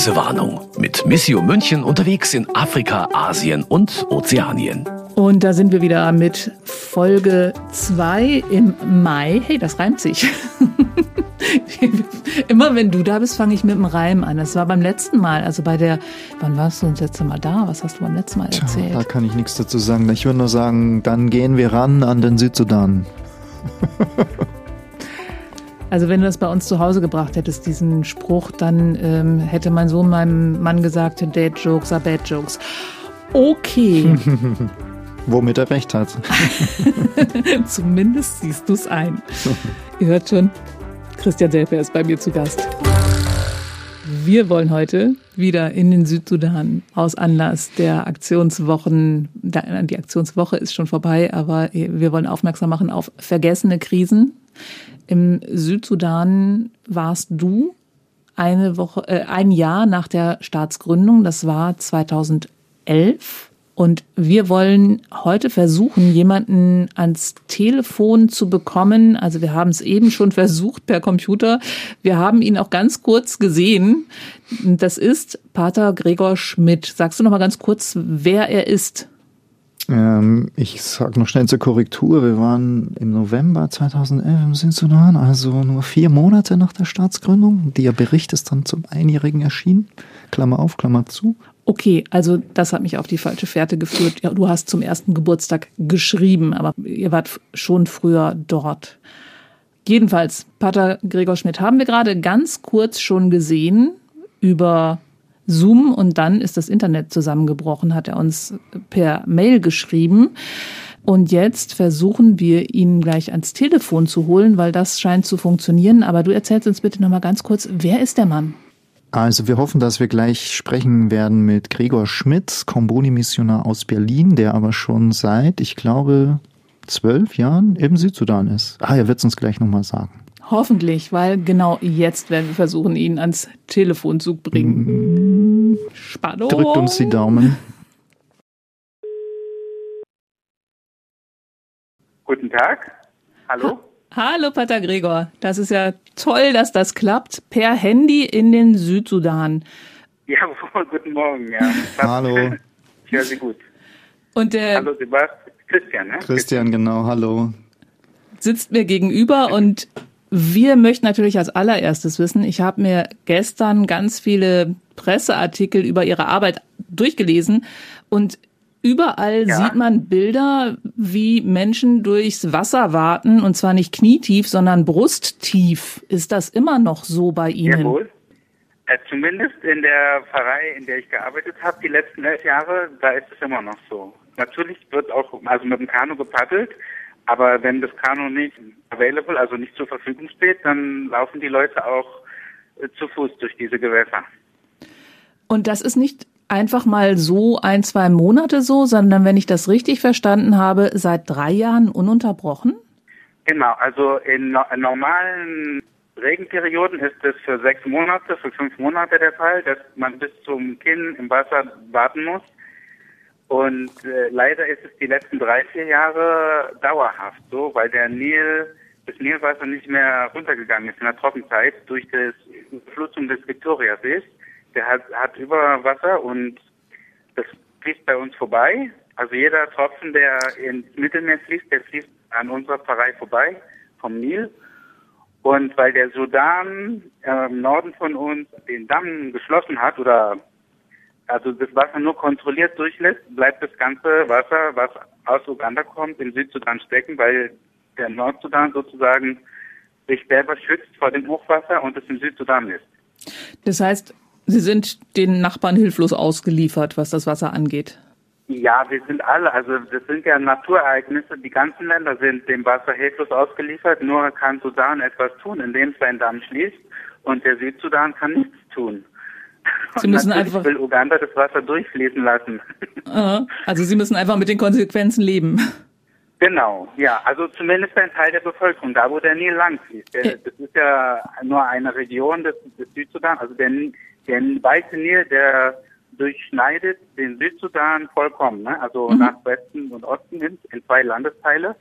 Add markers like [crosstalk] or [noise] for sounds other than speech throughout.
Reisewarnung mit Missio München unterwegs in Afrika, Asien und Ozeanien. Und da sind wir wieder mit Folge 2 im Mai. Hey, das reimt sich. [laughs] Immer wenn du da bist, fange ich mit dem Reim an. Das war beim letzten Mal, also bei der, wann warst du das letzte Mal da? Was hast du beim letzten Mal erzählt? Tja, da kann ich nichts dazu sagen. Ich würde nur sagen, dann gehen wir ran an den Südsudan. [laughs] Also wenn du das bei uns zu Hause gebracht hättest, diesen Spruch, dann ähm, hätte mein Sohn meinem Mann gesagt, Dad Jokes are bad jokes. Okay. [laughs] Womit er recht hat. [laughs] Zumindest siehst du es ein. Ihr hört schon, Christian Selper ist bei mir zu Gast. Wir wollen heute wieder in den Südsudan aus Anlass der Aktionswochen. Die Aktionswoche ist schon vorbei, aber wir wollen aufmerksam machen auf vergessene Krisen. Im Südsudan warst du eine Woche, äh, ein Jahr nach der Staatsgründung. Das war 2011. Und wir wollen heute versuchen, jemanden ans Telefon zu bekommen. Also wir haben es eben schon versucht per Computer. Wir haben ihn auch ganz kurz gesehen. Das ist Pater Gregor Schmidt. Sagst du noch mal ganz kurz, wer er ist? Ähm, ich sag noch schnell zur Korrektur. Wir waren im November 2011 im Südsudan, also nur vier Monate nach der Staatsgründung. Der Bericht ist dann zum Einjährigen erschienen. Klammer auf, Klammer zu. Okay, also das hat mich auf die falsche Fährte geführt. Ja, du hast zum ersten Geburtstag geschrieben, aber ihr wart schon früher dort. Jedenfalls, Pater Gregor Schmidt haben wir gerade ganz kurz schon gesehen über Zoom und dann ist das Internet zusammengebrochen, hat er uns per Mail geschrieben. Und jetzt versuchen wir ihn gleich ans Telefon zu holen, weil das scheint zu funktionieren. Aber du erzählst uns bitte nochmal ganz kurz, wer ist der Mann? Also wir hoffen, dass wir gleich sprechen werden mit Gregor Schmidt, Komboni-Missionar aus Berlin, der aber schon seit, ich glaube, zwölf Jahren im Südsudan ist. Ah, er wird es uns gleich nochmal sagen. Hoffentlich, weil genau jetzt werden wir versuchen, ihn ans Telefon zu bringen. Spannung. Drückt uns die Daumen. Guten Tag. Hallo. Hallo Pater Gregor, das ist ja toll, dass das klappt. Per Handy in den Südsudan. [laughs] Ja, guten Morgen, ja. Hallo. Ich höre Sie gut. Und der Hallo Sebastian, Christian, ne? Christian, genau, hallo. Sitzt mir gegenüber und wir möchten natürlich als allererstes wissen, ich habe mir gestern ganz viele Presseartikel über Ihre Arbeit durchgelesen und Überall ja. sieht man Bilder, wie Menschen durchs Wasser warten, und zwar nicht knietief, sondern brusttief. Ist das immer noch so bei Ihnen? Jawohl. Äh, zumindest in der Pfarrei, in der ich gearbeitet habe, die letzten elf Jahre, da ist es immer noch so. Natürlich wird auch also mit dem Kanu gepaddelt, aber wenn das Kanu nicht available, also nicht zur Verfügung steht, dann laufen die Leute auch äh, zu Fuß durch diese Gewässer. Und das ist nicht einfach mal so ein, zwei Monate so, sondern wenn ich das richtig verstanden habe, seit drei Jahren ununterbrochen? Genau, also in, in normalen Regenperioden ist es für sechs Monate, für fünf Monate der Fall, dass man bis zum Kinn im Wasser warten muss. Und äh, leider ist es die letzten drei, vier Jahre dauerhaft so, weil der Nil, das Nilwasser nicht mehr runtergegangen ist in der Trockenzeit durch die Flutung des Viktoriasees der hat, hat Überwasser und das fließt bei uns vorbei. Also jeder Tropfen, der ins Mittelmeer fließt, der fließt an unserer Pfarrei vorbei, vom Nil. Und weil der Sudan äh, im Norden von uns den Damm geschlossen hat oder also das Wasser nur kontrolliert durchlässt, bleibt das ganze Wasser, was aus Uganda kommt, im Südsudan stecken, weil der Nordsudan sozusagen sich selber schützt vor dem Hochwasser und es im Südsudan ist. Das heißt, Sie sind den Nachbarn hilflos ausgeliefert, was das Wasser angeht. Ja, wir sind alle, also das sind ja Naturereignisse, die ganzen Länder sind dem Wasser hilflos ausgeliefert, nur kann Sudan etwas tun, indem es seinen Damm schließt und der Südsudan kann nichts tun. Sie müssen einfach will Uganda das Wasser durchfließen lassen. Also Sie müssen einfach mit den Konsequenzen leben. Genau, ja, also zumindest ein Teil der Bevölkerung, da wo der Nil langfließt. Das ist ja nur eine Region des, des Südsudan, also der der Weiße Nil, der durchschneidet den Südsudan vollkommen, ne? also mhm. nach Westen und Osten hin, in zwei Landesteile.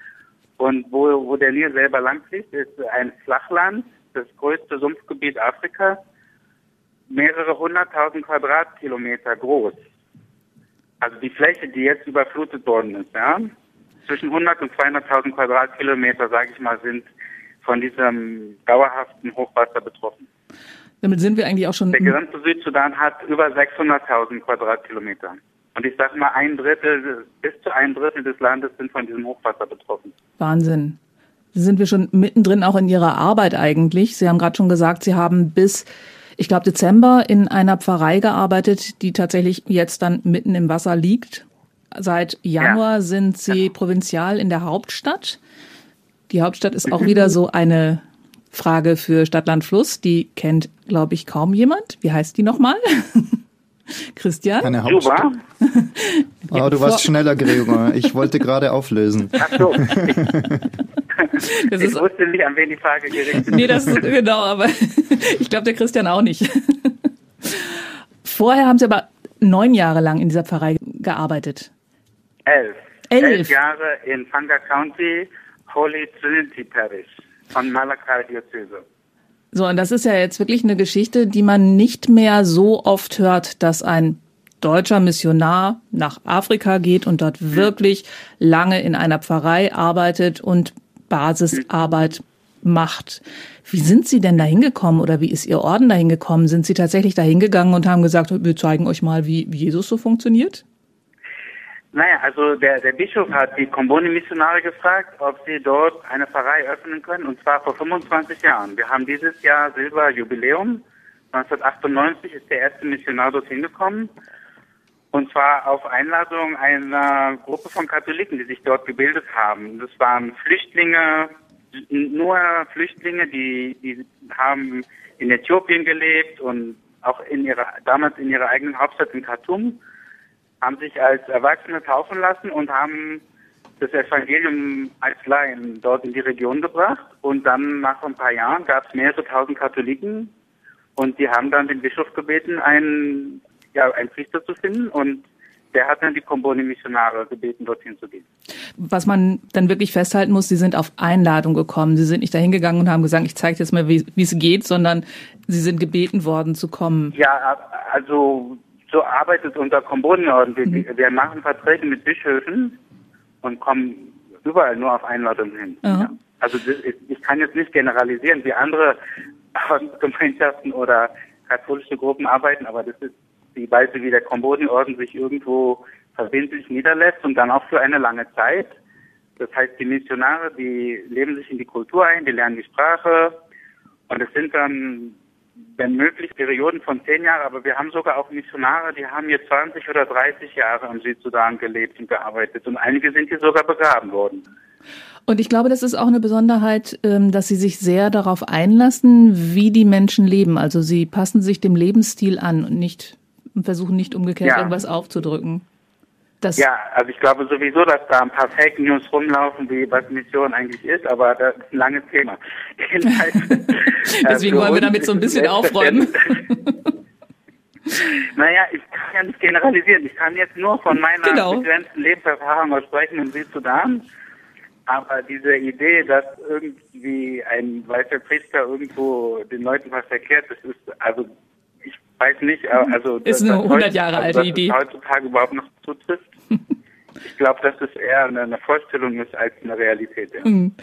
Und wo, wo der Nil selber langfließt, ist ein Flachland, das größte Sumpfgebiet Afrikas. Mehrere hunderttausend Quadratkilometer groß. Also die Fläche, die jetzt überflutet worden ist, ja, zwischen 100 und 200.000 Quadratkilometer, sage ich mal, sind von diesem dauerhaften Hochwasser betroffen. Damit sind wir eigentlich auch schon. Der gesamte Südsudan hat über 600.000 Quadratkilometer. Und ich sage mal, ein Drittel, bis zu ein Drittel des Landes sind von diesem Hochwasser betroffen. Wahnsinn. Sind wir schon mittendrin auch in Ihrer Arbeit eigentlich? Sie haben gerade schon gesagt, Sie haben bis, ich glaube, Dezember in einer Pfarrei gearbeitet, die tatsächlich jetzt dann mitten im Wasser liegt. Seit Januar ja. sind Sie ja. provinzial in der Hauptstadt. Die Hauptstadt ist auch wieder so eine Frage für Stadt, Land, Fluss. Die kennt, glaube ich, kaum jemand. Wie heißt die nochmal? [laughs] Christian? Eine Hauptstadt. [laughs] Oh, du warst schneller, Gregor. Ich wollte gerade auflösen. Ach so. [laughs] Das ich ist, wusste nicht, an wen die Frage gerichtet ist. Nee, das ist genau, aber [laughs] ich glaube, der Christian auch nicht. Vorher haben Sie aber neun Jahre lang in dieser Pfarrei gearbeitet. Elf. Elf, Elf Jahre in Fanga County, Holy Trinity Parish von Malakai Diözese. So, und das ist ja jetzt wirklich eine Geschichte, die man nicht mehr so oft hört, dass ein deutscher Missionar nach Afrika geht und dort hm. wirklich lange in einer Pfarrei arbeitet und Basisarbeit macht. Wie sind Sie denn da hingekommen oder wie ist Ihr Orden da hingekommen? Sind Sie tatsächlich da hingegangen und haben gesagt, wir zeigen euch mal, wie, Jesus so funktioniert? Naja, also der, der Bischof hat die Komboni-Missionare gefragt, ob sie dort eine Pfarrei öffnen können, und zwar vor 25 Jahren. Wir haben dieses Jahr Silberjubiläum. 1998 ist der erste Missionar dorthin gekommen. Und zwar auf Einladung einer Gruppe von Katholiken, die sich dort gebildet haben. Das waren Flüchtlinge, nur Flüchtlinge, die, die haben in Äthiopien gelebt und auch in ihrer, damals in ihrer eigenen Hauptstadt in Khartoum haben sich als Erwachsene taufen lassen und haben das Evangelium als Laien dort in die Region gebracht. Und dann nach ein paar Jahren gab es mehrere tausend Katholiken und die haben dann den Bischof gebeten, einen, ja, einen Priester zu finden und der hat dann die Komboni-Missionare gebeten, dorthin zu gehen. Was man dann wirklich festhalten muss, sie sind auf Einladung gekommen. Sie sind nicht dahin gegangen und haben gesagt, ich zeige jetzt mal, wie es geht, sondern sie sind gebeten worden zu kommen. Ja, also so arbeitet unser Komboniorden. Wir, mhm. wir machen Verträge mit Bischöfen und kommen überall nur auf Einladung hin. Ja. Also ich kann jetzt nicht generalisieren, wie andere [laughs] Gemeinschaften oder katholische Gruppen arbeiten, aber das ist die Weise, wie der Komboniorden sich irgendwo verbindlich niederlässt und dann auch für eine lange Zeit. Das heißt, die Missionare, die leben sich in die Kultur ein, die lernen die Sprache und es sind dann wenn möglich Perioden von zehn Jahren, aber wir haben sogar auch Missionare, die haben hier 20 oder 30 Jahre im Südsudan gelebt und gearbeitet und einige sind hier sogar begraben worden. Und ich glaube, das ist auch eine Besonderheit, ähm, dass sie sich sehr darauf einlassen, wie die Menschen leben. Also sie passen sich dem Lebensstil an und nicht und versuchen nicht umgekehrt ja. irgendwas aufzudrücken. Das ja, also ich glaube sowieso, dass da ein paar Fake News rumlaufen, wie was Mission eigentlich ist, aber das ist ein langes Thema. [laughs] [laughs] Deswegen wollen wir damit so ein bisschen [laughs] aufräumen. naja, ich kann ja nicht generalisieren. Ich kann jetzt nur von meiner genau. begrenzten Lebenserfahrung aus sprechen im Südsudan. Aber diese Idee, dass irgendwie ein weißer Priester irgendwo den Leuten was erklärt, das ist, also weiß nicht, also ist eine 100 Jahre alte Idee. heutzutage überhaupt noch zutrifft. [laughs] Ich glaube, dass es eher eine Vorstellung ist als eine Realität. Ja. Mhm.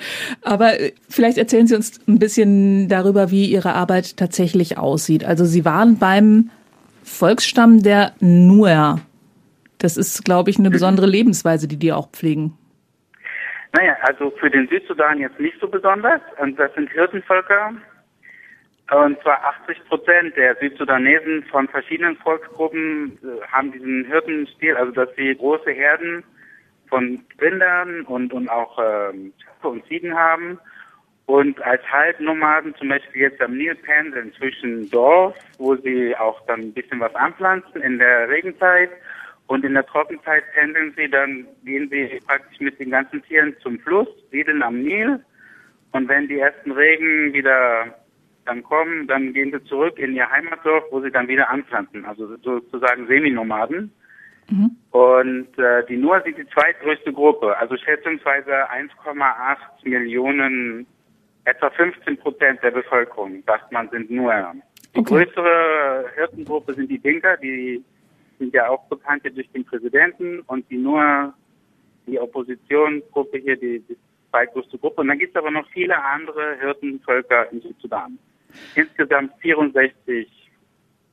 Aber äh, vielleicht erzählen Sie uns ein bisschen darüber, wie Ihre Arbeit tatsächlich aussieht. Also Sie waren beim Volksstamm der Nuer. Das ist, glaube ich, eine mhm. besondere Lebensweise, die die auch pflegen. Naja, also für den Südsudan jetzt nicht so besonders. Und das sind Hirtenvölker. Und zwar 80 Prozent der Südsudanesen von verschiedenen Volksgruppen äh, haben diesen Hirtenstil, also dass sie große Herden von Rindern und, und auch ähm, und Ziegen haben. Und als Halbnomaden zum Beispiel jetzt am Nil pendeln zwischen Dorf, wo sie auch dann ein bisschen was anpflanzen in der Regenzeit. Und in der Trockenzeit pendeln sie dann, gehen sie praktisch mit den ganzen Tieren zum Fluss, siedeln am Nil. Und wenn die ersten Regen wieder dann kommen, dann gehen sie zurück in ihr Heimatdorf, wo sie dann wieder anpflanzen, also sozusagen Seminomaden. Mhm. Und äh, die Nur sind die zweitgrößte Gruppe, also schätzungsweise 1,8 Millionen, etwa 15 Prozent der Bevölkerung, sagt man, sind Nur. Die Okay. größere Hirtengruppe sind die Dinka, die sind ja auch bekannt hier durch den Präsidenten und die nur die Oppositionsgruppe hier, die, die zweitgrößte Gruppe. Und dann gibt es aber noch viele andere Hirtenvölker in Südsudan. Insgesamt 64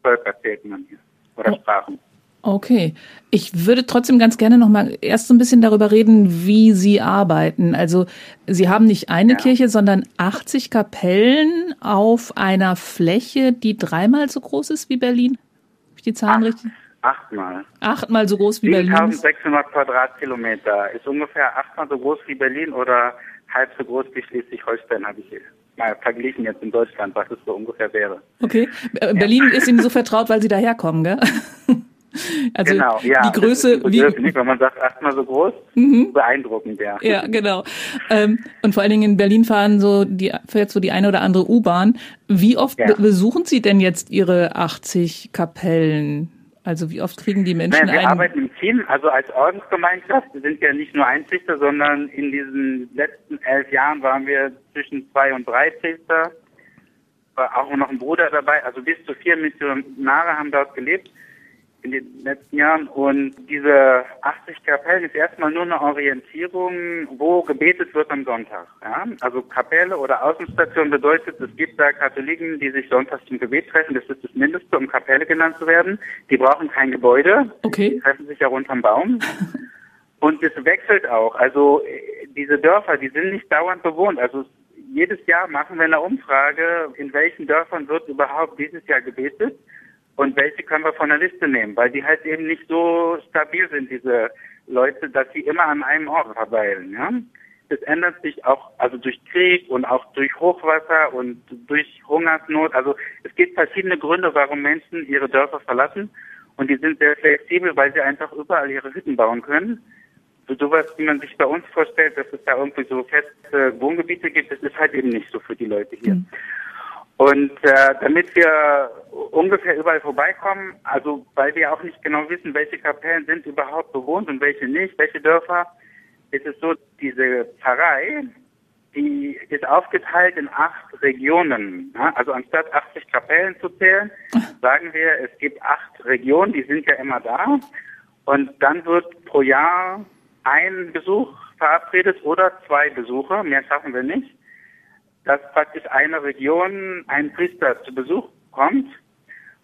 Völker zählt man hier. Oder Oh. Sprachen. Okay. Ich würde trotzdem ganz gerne noch mal erst so ein bisschen darüber reden, wie Sie arbeiten. Also Sie haben nicht eine Ja. Kirche, sondern 80 Kapellen auf einer Fläche, die dreimal so groß ist wie Berlin. Habe ich die Zahlen Acht. richtig? Achtmal. Achtmal so groß wie Berlin. ist. 7600 Quadratkilometer. Ist ungefähr achtmal so groß wie Berlin oder halb so groß wie Schleswig-Holstein, habe ich mal verglichen jetzt in Deutschland, was es so ungefähr wäre. Okay. Äh, Berlin ist Ihnen so vertraut, weil Sie daherkommen, gell? [laughs] Also genau, ja. die Größe, das ist wie, wenn man sagt, achtmal so groß, Mhm. beeindruckend, ja. Ja, genau. Ähm, und vor allen Dingen in Berlin fahren so die fährt so die eine oder andere U-Bahn. Wie oft Ja. be- besuchen Sie denn jetzt Ihre 80 Kapellen? Also wie oft kriegen die Menschen Naja, wir einen? arbeiten im Team, also als Ordensgemeinschaft. Wir sind ja nicht nur ein Priester, sondern in diesen letzten elf Jahren waren wir zwischen zwei und drei Priester. War auch noch ein Bruder dabei. Also bis zu vier Missionare haben dort gelebt in den letzten Jahren. Und diese 80 Kapellen ist erstmal nur eine Orientierung, wo gebetet wird am Sonntag. Ja? Also Kapelle oder Außenstation bedeutet, es gibt da Katholiken, die sich sonntags zum Gebet treffen. Das ist das Mindeste, um Kapelle genannt zu werden. Die brauchen kein Gebäude. Die Okay. treffen sich ja unterm Baum. Und es wechselt auch. Also äh, diese Dörfer, die sind nicht dauernd bewohnt. Also jedes Jahr machen wir eine Umfrage, in welchen Dörfern wird überhaupt dieses Jahr gebetet und welche können wir von der Liste nehmen, weil die halt eben nicht so stabil sind, diese Leute, dass sie immer an einem Ort verweilen. Ja? Das ändert sich auch, also durch Krieg und auch durch Hochwasser und durch Hungersnot. Also es gibt verschiedene Gründe, warum Menschen ihre Dörfer verlassen und die sind sehr flexibel, weil sie einfach überall ihre Hütten bauen können. So sowas, wie man sich bei uns vorstellt, dass es da irgendwie so feste Wohngebiete gibt, das ist halt eben nicht so für die Leute hier. Und äh, damit wir ungefähr überall vorbeikommen, also weil wir auch nicht genau wissen, welche Kapellen sind überhaupt bewohnt und welche nicht, welche Dörfer, ist es so, diese Pfarrei, die ist aufgeteilt in acht Regionen. Also anstatt 80 Kapellen zu zählen, [laughs] sagen wir, es gibt acht Regionen, die sind ja immer da. Und dann wird pro Jahr ein Besuch verabredet oder zwei Besuche, mehr schaffen wir nicht, dass praktisch eine Region ein Priester zu Besuch kommt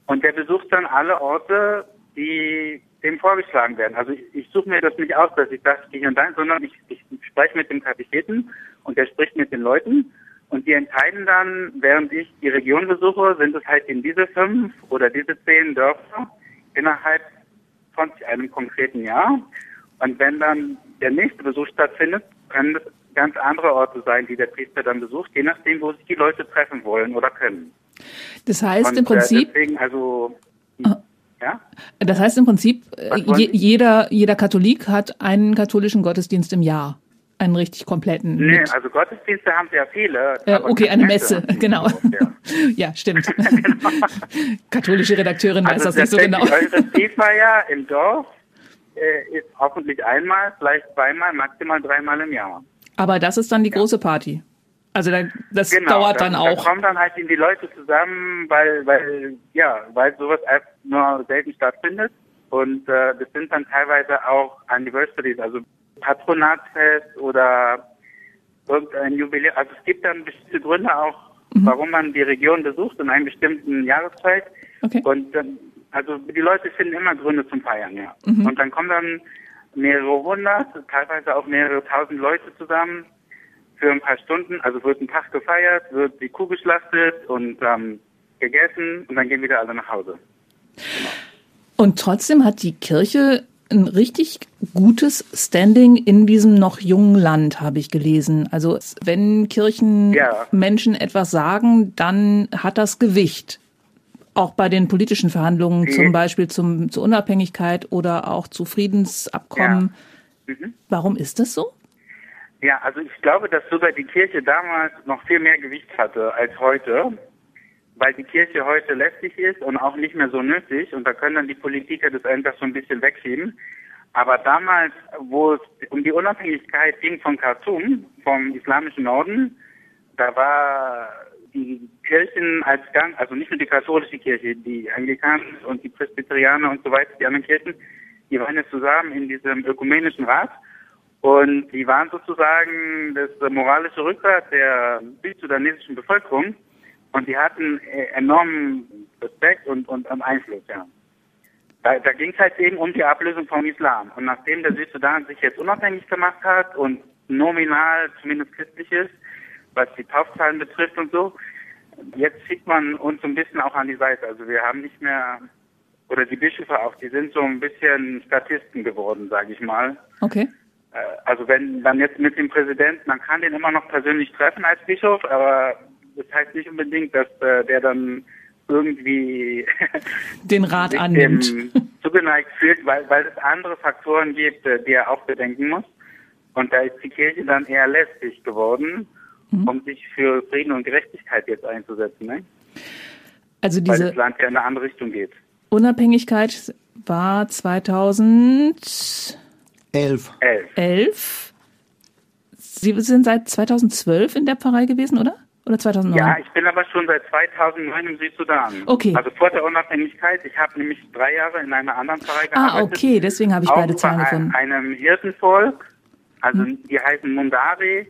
und der besucht dann alle Orte, die dem vorgeschlagen werden. Also ich, ich suche mir das nicht aus, dass ich das hier und dahin, sondern ich, ich spreche mit dem Katecheten und der spricht mit den Leuten und die entscheiden dann, während ich die Region besuche, sind es halt in diese fünf oder diese zehn Dörfer innerhalb von einem konkreten Jahr. Und wenn dann der nächste Besuch stattfindet, können ganz andere Orte sein, die der Priester dann besucht, je nachdem, wo sich die Leute treffen wollen oder können. Das heißt Und im Prinzip, Äh, deswegen also, Ah. ja, das heißt im Prinzip, äh, je, jeder jeder Katholik hat einen katholischen Gottesdienst im Jahr, einen richtig kompletten. nee, mit- also Gottesdienste haben sehr viele. Äh, okay, eine Messe, genau. Ja. [laughs] Ja, stimmt. [laughs] [laughs] Katholische Redakteurin weiß Also das nicht so genau. eure Stieffeier im Dorf äh, ist hoffentlich einmal, vielleicht zweimal, maximal dreimal im Jahr. Aber das ist dann die große Party. Also da, das Genau, dauert da, dann Da auch. kommen dann halt die Leute zusammen, weil, weil, ja, weil sowas nur selten stattfindet. Und äh, das sind dann teilweise auch Anniversaries, also Patronatsfest oder irgendein Jubiläum. Also es gibt dann bestimmte Gründe auch, Mhm. warum man die Region besucht in einer bestimmten Jahreszeit. Okay. Und dann, also die Leute finden immer Gründe zum Feiern, ja. Mhm. Und dann kommen dann mehrere hundert, teilweise auch mehrere tausend Leute zusammen für ein paar Stunden. Also wird ein Tag gefeiert, wird die Kuh geschlachtet und ähm, gegessen und dann gehen wieder alle nach Hause. Und trotzdem hat die Kirche ein richtig gutes Standing in diesem noch jungen Land, habe ich gelesen. Also wenn Kirchen Ja. Menschen etwas sagen, dann hat das Gewicht. Auch bei den politischen Verhandlungen, Mhm. zum Beispiel zum, zur Unabhängigkeit oder auch zu Friedensabkommen. Mhm. Warum ist das so? Ja, also ich glaube, dass sogar die Kirche damals noch viel mehr Gewicht hatte als heute, weil die Kirche heute lästig ist und auch nicht mehr so nötig und da können dann die Politiker das einfach so ein bisschen wegschieben. Aber damals, wo es um die Unabhängigkeit ging von Khartoum, vom islamischen Norden, da war die Kirchen als Gang, also nicht nur die katholische Kirche, die Anglikaner und die Presbyterianer und so weiter, die anderen Kirchen, die waren jetzt zusammen in diesem ökumenischen Rat und die waren sozusagen das moralische Rückgrat der südsudanesischen Bevölkerung und die hatten äh, enormen Respekt und, und Einfluss, ja. Da, da ging es halt eben um die Ablösung vom Islam. Und nachdem der Südsudan sich jetzt unabhängig gemacht hat und nominal zumindest christlich ist, was die Taufzahlen betrifft und so, jetzt schickt man uns so ein bisschen auch an die Seite. Also wir haben nicht mehr, oder die Bischöfe auch, die sind so ein bisschen Statisten geworden, sage ich mal. Okay. Äh, also wenn dann jetzt mit dem Präsidenten, man kann den immer noch persönlich treffen als Bischof, aber das heißt nicht unbedingt, dass äh, der dann irgendwie [laughs] den Rat annimmt. zugeneigt fühlt, weil, weil es andere Faktoren gibt, äh, die er auch bedenken muss. Und da ist die Kirche dann eher lästig geworden, mhm. um sich für Frieden und Gerechtigkeit jetzt einzusetzen. Ne? Also diese weil das Land ja in eine andere Richtung geht. Unabhängigkeit war 2011. Elf. Elf. Sie sind seit 2012 in der Pfarrei gewesen, oder? Oder 2009? Ja, ich bin aber schon seit 2009 im Südsudan. Okay. Also vor der Unabhängigkeit. Ich habe nämlich drei Jahre in einer anderen Pfarrei ah, gearbeitet. Ah, okay, deswegen habe ich beide Zahlen gefunden. Ein, einem Hirtenvolk, also hm. die heißen Mundari.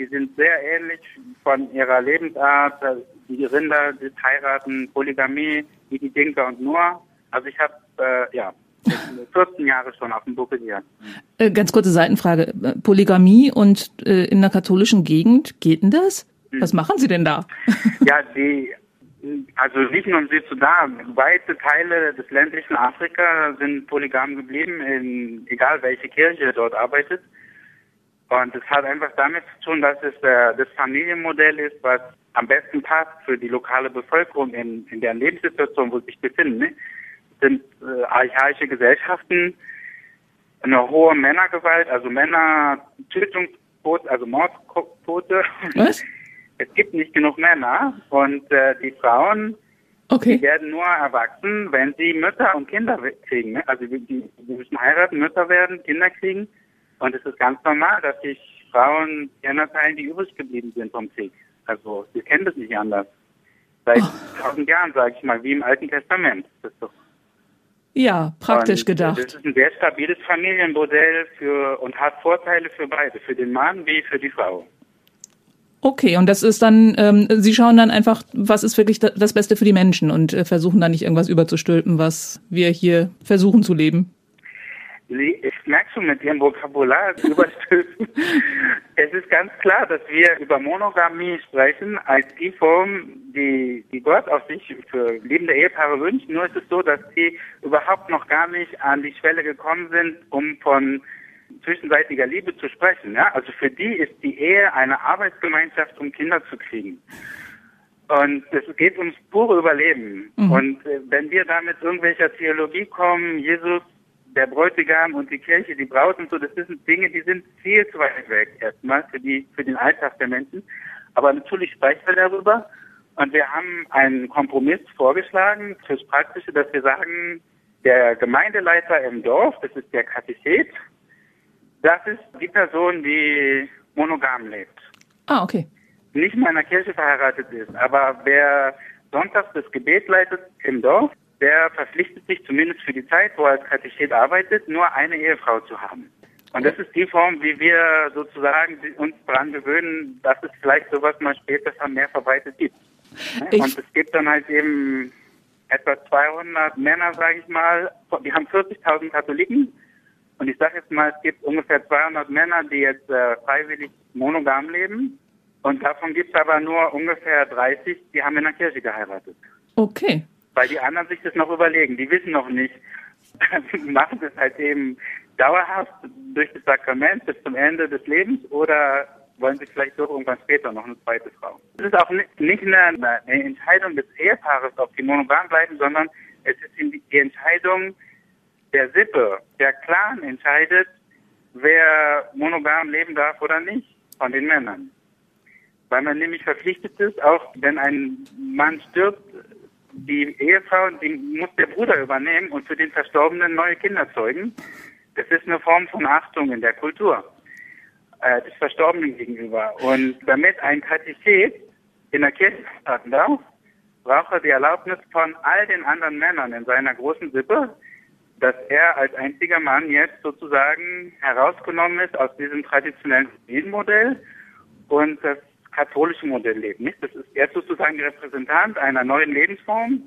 Die sind sehr ähnlich von ihrer Lebensart. Die Rinder, die heiraten, Polygamie, wie die Dinka und Nur. Also ich habe, äh, ja, [laughs] 14 Jahre schon auf dem Buckel hier. Äh, ganz kurze Seitenfrage. Polygamie und äh, in der katholischen Gegend, geht denn das? Was machen Sie denn da? [laughs] Ja, die, also nicht nur im Südsudan, weite Teile des ländlichen Afrika sind polygam geblieben, in, egal welche Kirche dort arbeitet. Und es hat einfach damit zu tun, dass es äh, das Familienmodell ist, was am besten passt für die lokale Bevölkerung in, in deren Lebenssituation, wo sie sich befinden. Ne? Es sind äh, archaische Gesellschaften, eine hohe Männergewalt, also Männer-Tötungsquote, also Mordquote. Was? [laughs] es gibt nicht genug Männer und äh, die Frauen okay. die werden nur erwachsen, wenn sie Mütter und Kinder kriegen. Ne? Also die, die müssen heiraten, Mütter werden, Kinder kriegen und es ist ganz normal, dass sich Frauen Kinder teilen, die übrig geblieben sind vom Krieg. Also wir kennen das nicht anders. Seit oh. tausend oh. Jahren, sage ich mal, wie im Alten Testament. Das ist doch ja, praktisch und, gedacht. Das ist ein sehr stabiles Familienmodell für und hat Vorteile für beide, für den Mann wie für die Frau. Okay, und das ist dann, ähm, Sie schauen dann einfach, was ist wirklich das Beste für die Menschen und äh, versuchen dann nicht irgendwas überzustülpen, was wir hier versuchen zu leben. Ich merke schon mit Ihrem Vokabular [laughs] überstülpen. es ist ganz klar, dass wir über Monogamie sprechen als die Form, die, die Gott auf sich für lebende Ehepaare wünscht. Nur ist es so, dass sie überhaupt noch gar nicht an die Schwelle gekommen sind, um von zwischenseitiger Liebe zu sprechen. Ja? Also für die ist die Ehe eine Arbeitsgemeinschaft, um Kinder zu kriegen. Und es geht ums pure Überleben. Mhm. Und äh, wenn wir da mit irgendwelcher Theologie kommen, Jesus, der Bräutigam und die Kirche, die Braut und so, das sind Dinge, die sind viel zu weit weg erstmal für die für den Alltag der Menschen. Aber natürlich sprechen wir darüber. Und wir haben einen Kompromiss vorgeschlagen fürs Praktische, dass wir sagen, der Gemeindeleiter im Dorf, das ist der Katechet, das ist die Person, die monogam lebt. Ah, okay. Nicht in einer Kirche verheiratet ist, aber wer sonntags das Gebet leitet im Dorf, der verpflichtet sich zumindest für die Zeit, wo er als Katechet arbeitet, nur eine Ehefrau zu haben. Und das ist die Form, wie wir sozusagen uns daran gewöhnen, dass es vielleicht sowas mal später mehr verbreitet gibt. Ich und es gibt dann halt eben etwa 200 Männer, sage ich mal, die haben 40.000 Katholiken und ich sage jetzt mal, es gibt ungefähr 200 Männer, die jetzt äh, freiwillig monogam leben. Und davon gibt es aber nur ungefähr 30, die haben in der Kirche geheiratet. Okay. Weil die anderen sich das noch überlegen. Die wissen noch nicht, [laughs] machen das halt eben dauerhaft durch das Sakrament bis zum Ende des Lebens oder wollen sich vielleicht doch irgendwann später noch eine zweite Frau. Es ist auch nicht eine, Entscheidung des Ehepaares, ob die monogam bleiben, sondern es ist die Entscheidung der Sippe, der Clan entscheidet, wer monogam leben darf oder nicht von den Männern. Weil man nämlich verpflichtet ist, auch wenn ein Mann stirbt, die Ehefrau, die muss der Bruder übernehmen und für den Verstorbenen neue Kinder zeugen. Das ist eine Form von Achtung in der Kultur äh, des Verstorbenen gegenüber. Und damit ein Katechet in der Kirche starten darf, braucht er die Erlaubnis von all den anderen Männern in seiner großen Sippe, dass er als einziger Mann jetzt sozusagen herausgenommen ist aus diesem traditionellen Familienmodell und das katholische Modell lebt. Nicht? Das ist jetzt sozusagen der Repräsentant einer neuen Lebensform,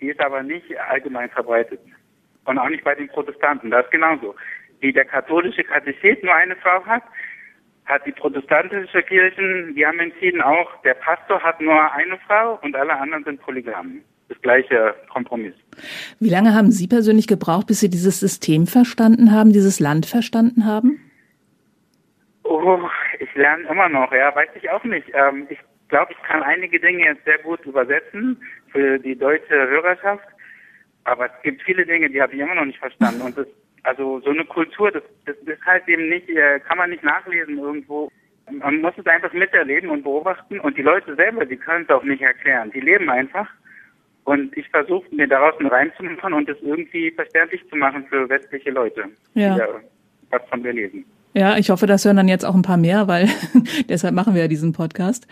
die ist aber nicht allgemein verbreitet. Und auch nicht bei den Protestanten. Das ist genauso. Wie der katholische Katechet nur eine Frau hat, hat die protestantische Kirchen, die haben entschieden auch, der Pastor hat nur eine Frau und alle anderen sind polygam. Das gleiche Kompromiss. Wie lange haben Sie persönlich gebraucht, bis Sie dieses System verstanden haben, dieses Land verstanden haben? Oh, ich lerne immer noch, ja, weiß ich auch nicht. Ähm, ich glaube, ich kann einige Dinge jetzt sehr gut übersetzen für die deutsche Hörerschaft, aber es gibt viele Dinge, die habe ich immer noch nicht verstanden. Und das also so eine Kultur, das, das ist halt eben nicht, äh, kann man nicht nachlesen irgendwo. Man muss es einfach miterleben und beobachten und die Leute selber, die können es auch nicht erklären. Die leben einfach. Und ich versuche mir daraus einen Reim zu machen und es irgendwie verständlich zu machen für westliche Leute, ja. die da was von mir lesen. Ja, ich hoffe, das hören dann jetzt auch ein paar mehr, weil [laughs] deshalb machen wir ja diesen Podcast.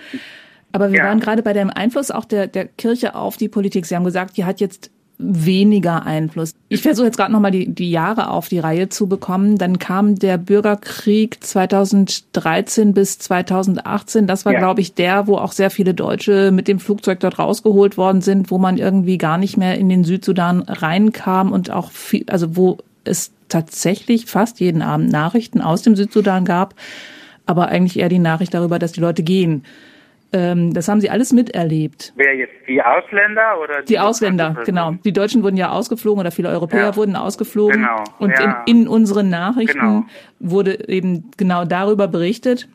Aber wir ja. waren gerade bei dem Einfluss auch der, der Kirche auf die Politik. Sie haben gesagt, die hat jetzt weniger Einfluss. Ich versuche jetzt gerade nochmal die, die Jahre auf die Reihe zu bekommen. Dann kam der Bürgerkrieg 2013 bis 2018. Das war, ja. glaube ich, der, wo auch sehr viele Deutsche mit dem Flugzeug dort rausgeholt worden sind, wo man irgendwie gar nicht mehr in den Südsudan reinkam und auch viel, also wo es tatsächlich fast jeden Abend Nachrichten aus dem Südsudan gab, aber eigentlich eher die Nachricht darüber, dass die Leute gehen. Ähm, das haben sie alles miterlebt. Wer jetzt? Die Ausländer oder die, die Ausländer? Genau. Die Deutschen wurden ja ausgeflogen oder viele Europäer ja. wurden ausgeflogen. Genau. Und ja. in, in, unseren Nachrichten genau. wurde eben genau darüber berichtet.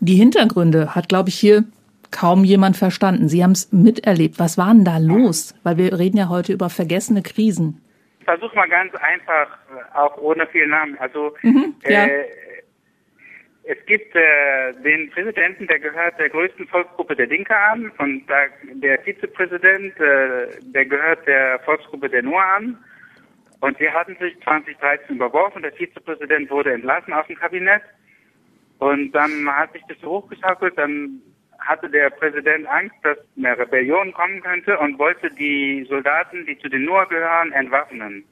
Die Hintergründe hat, glaube ich, hier kaum jemand verstanden. Sie haben es miterlebt. Was war denn da los? Weil wir reden ja heute über vergessene Krisen. Versuche mal ganz einfach, auch ohne viel Namen. Also mhm, ja. äh, es gibt äh, den Präsidenten, der gehört der größten Volksgruppe der Dinka an und da, der Vizepräsident, äh, der gehört der Volksgruppe der Noah an. Und sie hatten sich 2013 überworfen. Der Vizepräsident wurde entlassen aus dem Kabinett. Und dann hat sich das so hochgeschaukelt. Dann hatte der Präsident Angst, dass eine Rebellion kommen könnte und wollte die Soldaten, die zu den Noah gehören, entwaffnen.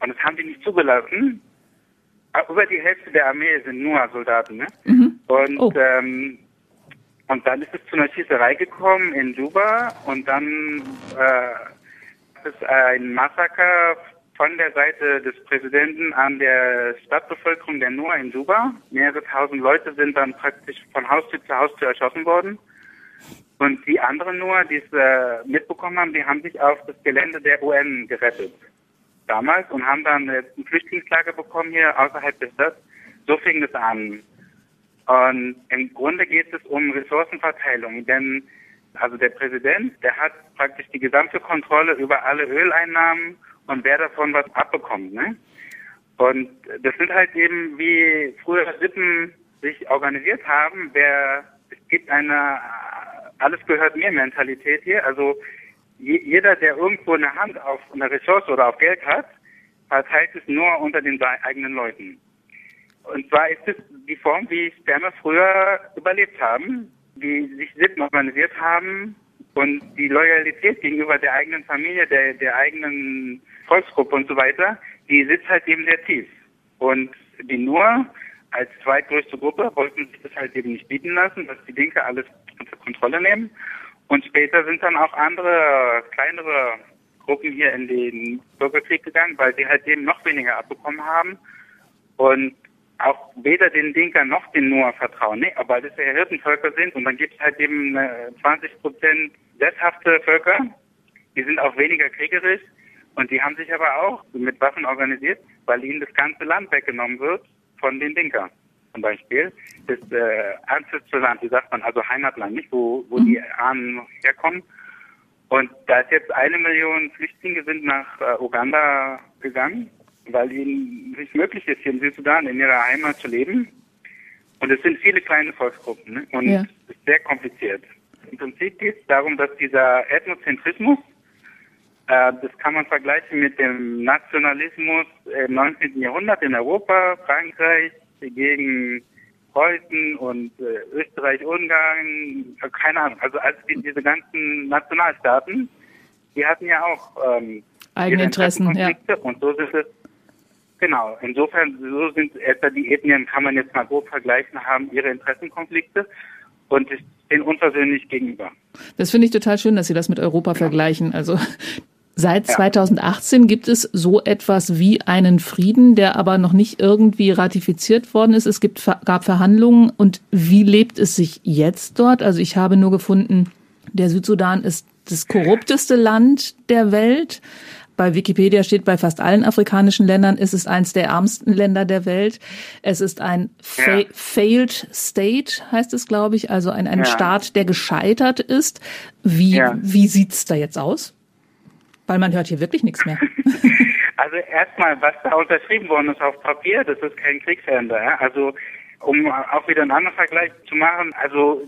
Und das haben die nicht zugelassen. Ah, über die Hälfte der Armee sind nur Soldaten, ne? Mhm. Und oh. ähm, und dann ist es zu einer Schießerei gekommen in Juba und dann äh, ist ein Massaker von der Seite des Präsidenten an der Stadtbevölkerung der Nur in Juba. Mehrere tausend Leute sind dann praktisch von Haustür zu Haustür erschossen worden. Und die anderen nur, die es äh, mitbekommen haben, die haben sich auf das Gelände der UN gerettet damals und haben dann ein Flüchtlingslager bekommen hier außerhalb der Stadt. So fing es an. Und im Grunde geht es um Ressourcenverteilung, denn also der Präsident, der hat praktisch die gesamte Kontrolle über alle Öleinnahmen und wer davon was abbekommt. Ne? Und das sind halt eben, wie früher Sippen sich organisiert haben, wer es gibt eine alles gehört mir Mentalität hier. Also jeder, der irgendwo eine Hand auf eine Ressource oder auf Geld hat, verteilt es nur unter den eigenen Leuten. Und zwar ist es die Form, wie Stämme früher überlebt haben, wie sich Sitten organisiert haben und die Loyalität gegenüber der eigenen Familie, der, der eigenen Volksgruppe und so weiter, die sitzt halt eben sehr tief. Und die nur als zweitgrößte Gruppe wollten sich das halt eben nicht bieten lassen, dass die Linke alles unter Kontrolle nehmen und später sind dann auch andere, kleinere Gruppen hier in den Bürgerkrieg gegangen, weil sie halt eben noch weniger abbekommen haben und auch weder den Dinkern noch den Noah vertrauen. Nee, aber das ja Hirtenvölker sind und dann gibt es halt eben 20 äh, Prozent sesshafte Völker, die sind auch weniger kriegerisch und die haben sich aber auch mit Waffen organisiert, weil ihnen das ganze Land weggenommen wird von den Dinkern zum Beispiel, ist äh, Ancestral-Land, wie sagt man, also Heimatland, nicht, wo, wo mhm. die Ahnen herkommen. Und da ist jetzt eine Million Flüchtlinge sind nach äh, Uganda gegangen, weil ihnen nicht möglich ist, hier im Südsudan in ihrer Heimat zu leben. Und es sind viele kleine Volksgruppen ne? und ja. es ist sehr kompliziert. Im Prinzip geht es darum, dass dieser Ethnozentrismus, äh, das kann man vergleichen mit dem Nationalismus im 19. Jahrhundert in Europa, Frankreich, gegen Preußen und äh, Österreich, Ungarn, äh, keine Ahnung, also, also die, diese ganzen Nationalstaaten, die hatten ja auch ähm, eigene Interessen, ja. Und so ist es Genau, insofern so sind etwa die Ethnien, kann man jetzt mal grob vergleichen, haben ihre Interessenkonflikte und stehen unversöhnlich gegenüber. Das finde ich total schön, dass Sie das mit Europa genau. vergleichen. Also seit ja. 2018 gibt es so etwas wie einen Frieden, der aber noch nicht irgendwie ratifiziert worden ist. Es gibt, gab Verhandlungen und wie lebt es sich jetzt dort? Also ich habe nur gefunden, der Südsudan ist das korrupteste Land der Welt. Bei Wikipedia steht, bei fast allen afrikanischen Ländern ist es eins der ärmsten Länder der Welt. Es ist ein fa ja. failed state, heißt es, glaube ich, also ein, ein ja. Staat, der gescheitert ist. Wie, ja. wie sieht's da jetzt aus? Weil man hört hier wirklich nichts mehr. [laughs] Also erstmal, was da unterschrieben worden ist auf Papier, das ist kein Kriegsende. Also um auch wieder einen anderen Vergleich zu machen, also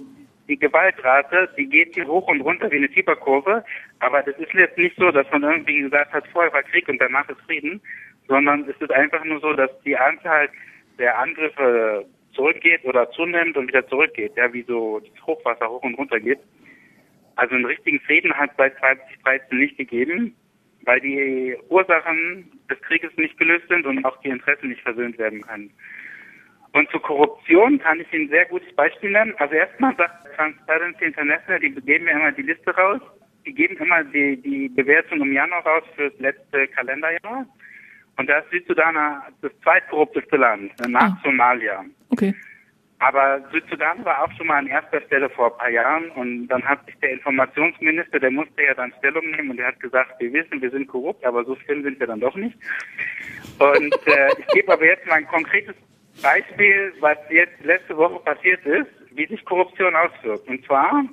die Gewaltrate, die geht hier hoch und runter wie eine Fieberkurve. Aber das ist jetzt nicht so, dass man irgendwie gesagt hat, vorher war Krieg und danach ist Frieden, sondern es ist einfach nur so, dass die Anzahl der Angriffe zurückgeht oder zunimmt und wieder zurückgeht, ja, wie so das Hochwasser hoch und runter geht. Also einen richtigen Frieden hat es seit 2013 nicht gegeben, weil die Ursachen des Krieges nicht gelöst sind und auch die Interessen nicht versöhnt werden können. Und zur Korruption kann ich Ihnen ein sehr gutes Beispiel nennen. Also erstmal sagt Transparency International, die geben mir immer die Liste raus. Die geben immer die, die Bewertung im Januar raus für das letzte Kalenderjahr. Und da ist Südsudan das zweitkorrupteste Land, nach ah. Somalia. Okay. Aber Südsudan war auch schon mal an erster Stelle vor ein paar Jahren und dann hat sich der Informationsminister, der musste ja dann Stellung nehmen und der hat gesagt, wir wissen, wir sind korrupt, aber so schlimm sind wir dann doch nicht. Und äh, ich gebe aber jetzt mal ein konkretes Beispiel, was jetzt letzte Woche passiert ist, wie sich Korruption auswirkt. Und zwar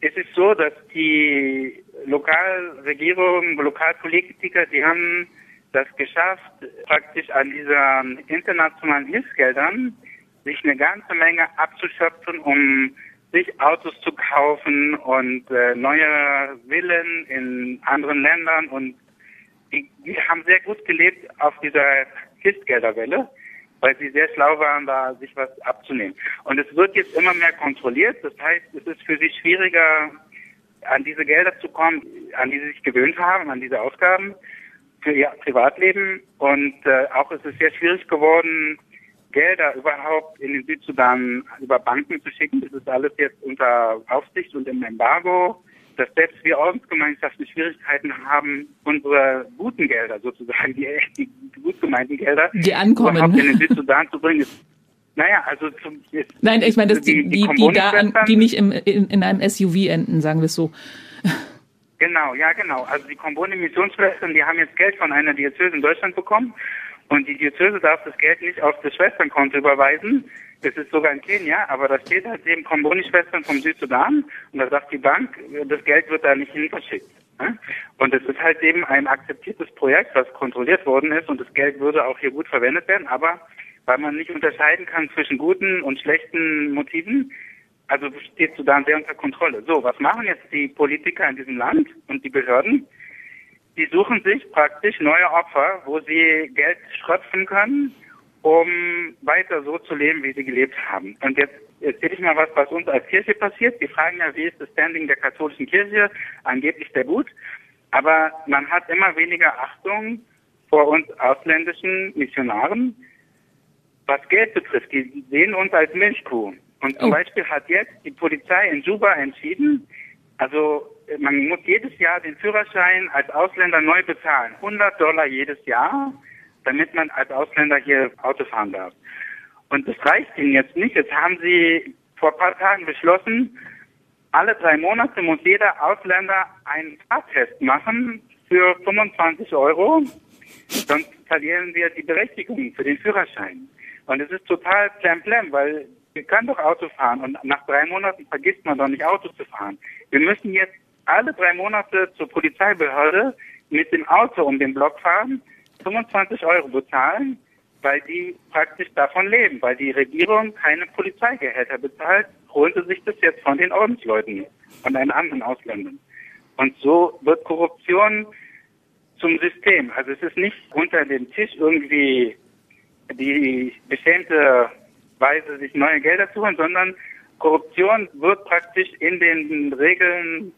ist es so, dass die Lokalregierung, Lokalpolitiker, die haben das geschafft, praktisch an diesen internationalen Hilfsgeldern sich eine ganze Menge abzuschöpfen, um sich Autos zu kaufen und äh, neue Villen in anderen Ländern und die, die haben sehr gut gelebt auf dieser Hilfsgelderwelle weil sie sehr schlau waren, da sich was abzunehmen. Und es wird jetzt immer mehr kontrolliert. Das heißt, es ist für sie schwieriger, an diese Gelder zu kommen, an die sie sich gewöhnt haben, an diese Ausgaben für ihr Privatleben. Und äh, auch ist es sehr schwierig geworden, Gelder überhaupt in den Südsudan über Banken zu schicken. Das ist alles jetzt unter Aufsicht und im Embargo dass selbst wir Ordensgemeinschaften Schwierigkeiten haben, unsere guten Gelder sozusagen, die, die gut gemeinten Gelder, die ankommen, überhaupt in den Südsudan zu bringen. Naja, also zum, jetzt, Nein, ich meine, dass die, die, die, die, da, die nicht im, in, in einem SUV enden, sagen wir es so. Genau, ja genau. Also die Kombone-Missionsschwestern, die haben jetzt Geld von einer Diözese in Deutschland bekommen und die Diözese darf das Geld nicht auf das Schwesternkonto überweisen, das ist sogar in Kenia, aber da steht halt eben Komboni-Schwestern vom Südsudan und da sagt die Bank, das Geld wird da nicht hinverschickt. Und es ist halt eben ein akzeptiertes Projekt, was kontrolliert worden ist und das Geld würde auch hier gut verwendet werden, aber weil man nicht unterscheiden kann zwischen guten und schlechten Motiven, also steht Sudan sehr unter Kontrolle. So, was machen jetzt die Politiker in diesem Land und die Behörden? Die suchen sich praktisch neue Opfer, wo sie Geld schröpfen können, um weiter so zu leben, wie sie gelebt haben. Und jetzt erzähle ich mal was, was uns als Kirche passiert. Wir fragen ja, wie ist das Standing der katholischen Kirche? Angeblich sehr gut. Aber man hat immer weniger Achtung vor uns ausländischen Missionaren, was Geld betrifft. Die sehen uns als Milchkuh. Und zum oh. Beispiel hat jetzt die Polizei in Juba entschieden, also man muss jedes Jahr den Führerschein als Ausländer neu bezahlen. 100 Dollar jedes Jahr damit man als Ausländer hier Auto fahren darf. Und das reicht ihnen jetzt nicht. Jetzt haben sie vor ein paar Tagen beschlossen, alle drei Monate muss jeder Ausländer einen Fahrtest machen für 25 Euro. Sonst verlieren wir die Berechtigung für den Führerschein. Und es ist total plemplem, weil wir können doch Auto fahren und nach drei Monaten vergisst man doch nicht Auto zu fahren. Wir müssen jetzt alle drei Monate zur Polizeibehörde mit dem Auto um den Block fahren 25 Euro bezahlen, weil die praktisch davon leben, weil die Regierung keine Polizeigehälter bezahlt, holen sie sich das jetzt von den Ordensleuten, von den anderen Ausländern. Und so wird Korruption zum System. Also es ist nicht unter dem Tisch irgendwie die beschämte Weise sich neue Gelder zu holen, sondern Korruption wird praktisch in den Regeln,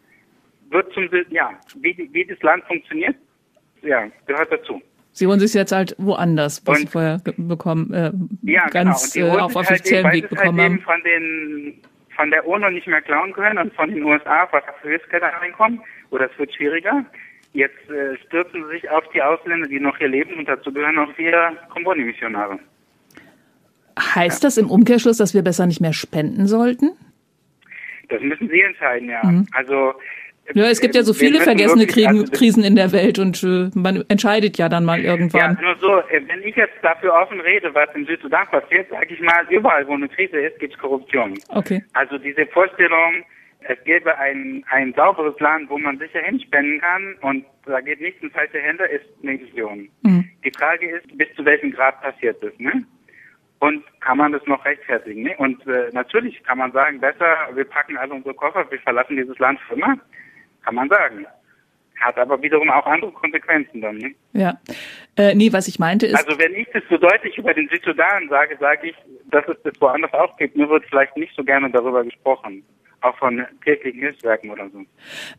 wird zum, ja, wie, wie das Land funktioniert, ja, gehört dazu. Sie holen sich jetzt halt woanders, was und, Sie vorher bekommen, äh, ja, ganz genau. äh, auf halt offiziellem halt Weg bekommen halt haben. Von, den, von der UNO nicht mehr klauen können und von den USA, was für Hilfsgelder reinkommen, oder es wird schwieriger. Jetzt äh, stürzen sie sich auf die Ausländer, die noch hier leben und dazu gehören auch vier Komboni-Missionare. Heißt ja. das im Umkehrschluss, dass wir besser nicht mehr spenden sollten? Das müssen Sie entscheiden, ja. Mhm. Also ja, es gibt ja so viele vergessene Kriegen, also Krisen in der Welt und äh, man entscheidet ja dann mal irgendwann. Ja, nur so, äh, wenn ich jetzt dafür offen rede, was im Südsudan passiert, sage ich mal, überall, wo eine Krise ist, gibt es Korruption. Okay. Also diese Vorstellung, es gäbe ein, ein sauberes Land, wo man sicher hinspenden kann und da geht nichts in falsche Hände, ist eine Illusion. Mhm. Die Frage ist, bis zu welchem Grad passiert das, ne? Und kann man das noch rechtfertigen? Ne? Und äh, natürlich kann man sagen, besser, wir packen alle unsere Koffer, wir verlassen dieses Land für immer. Kann man sagen. Hat aber wiederum auch andere Konsequenzen dann. Ne? Ja. Äh, nee, was ich meinte ist. Also wenn ich das so deutlich über den Südsudan sage, sage ich, dass es das woanders auch gibt. Nur wird vielleicht nicht so gerne darüber gesprochen auch von kirchlichen Hilfswerken oder so.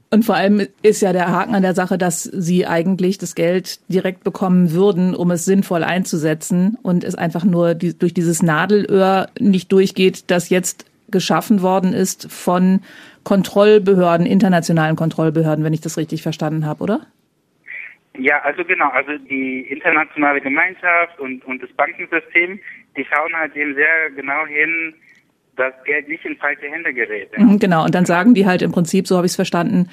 Und vor allem ist ja der Haken an der Sache, dass sie eigentlich das Geld direkt bekommen würden, um es sinnvoll einzusetzen und es einfach nur die, durch dieses Nadelöhr nicht durchgeht, das jetzt geschaffen worden ist von Kontrollbehörden, internationalen Kontrollbehörden, wenn ich das richtig verstanden habe, oder? Ja, also genau, also die internationale Gemeinschaft und, und das Bankensystem, die schauen halt eben sehr genau hin, dass Geld nicht in falsche Hände gerät. Ja. Mhm, genau, und dann sagen die halt im Prinzip, so habe ich es verstanden,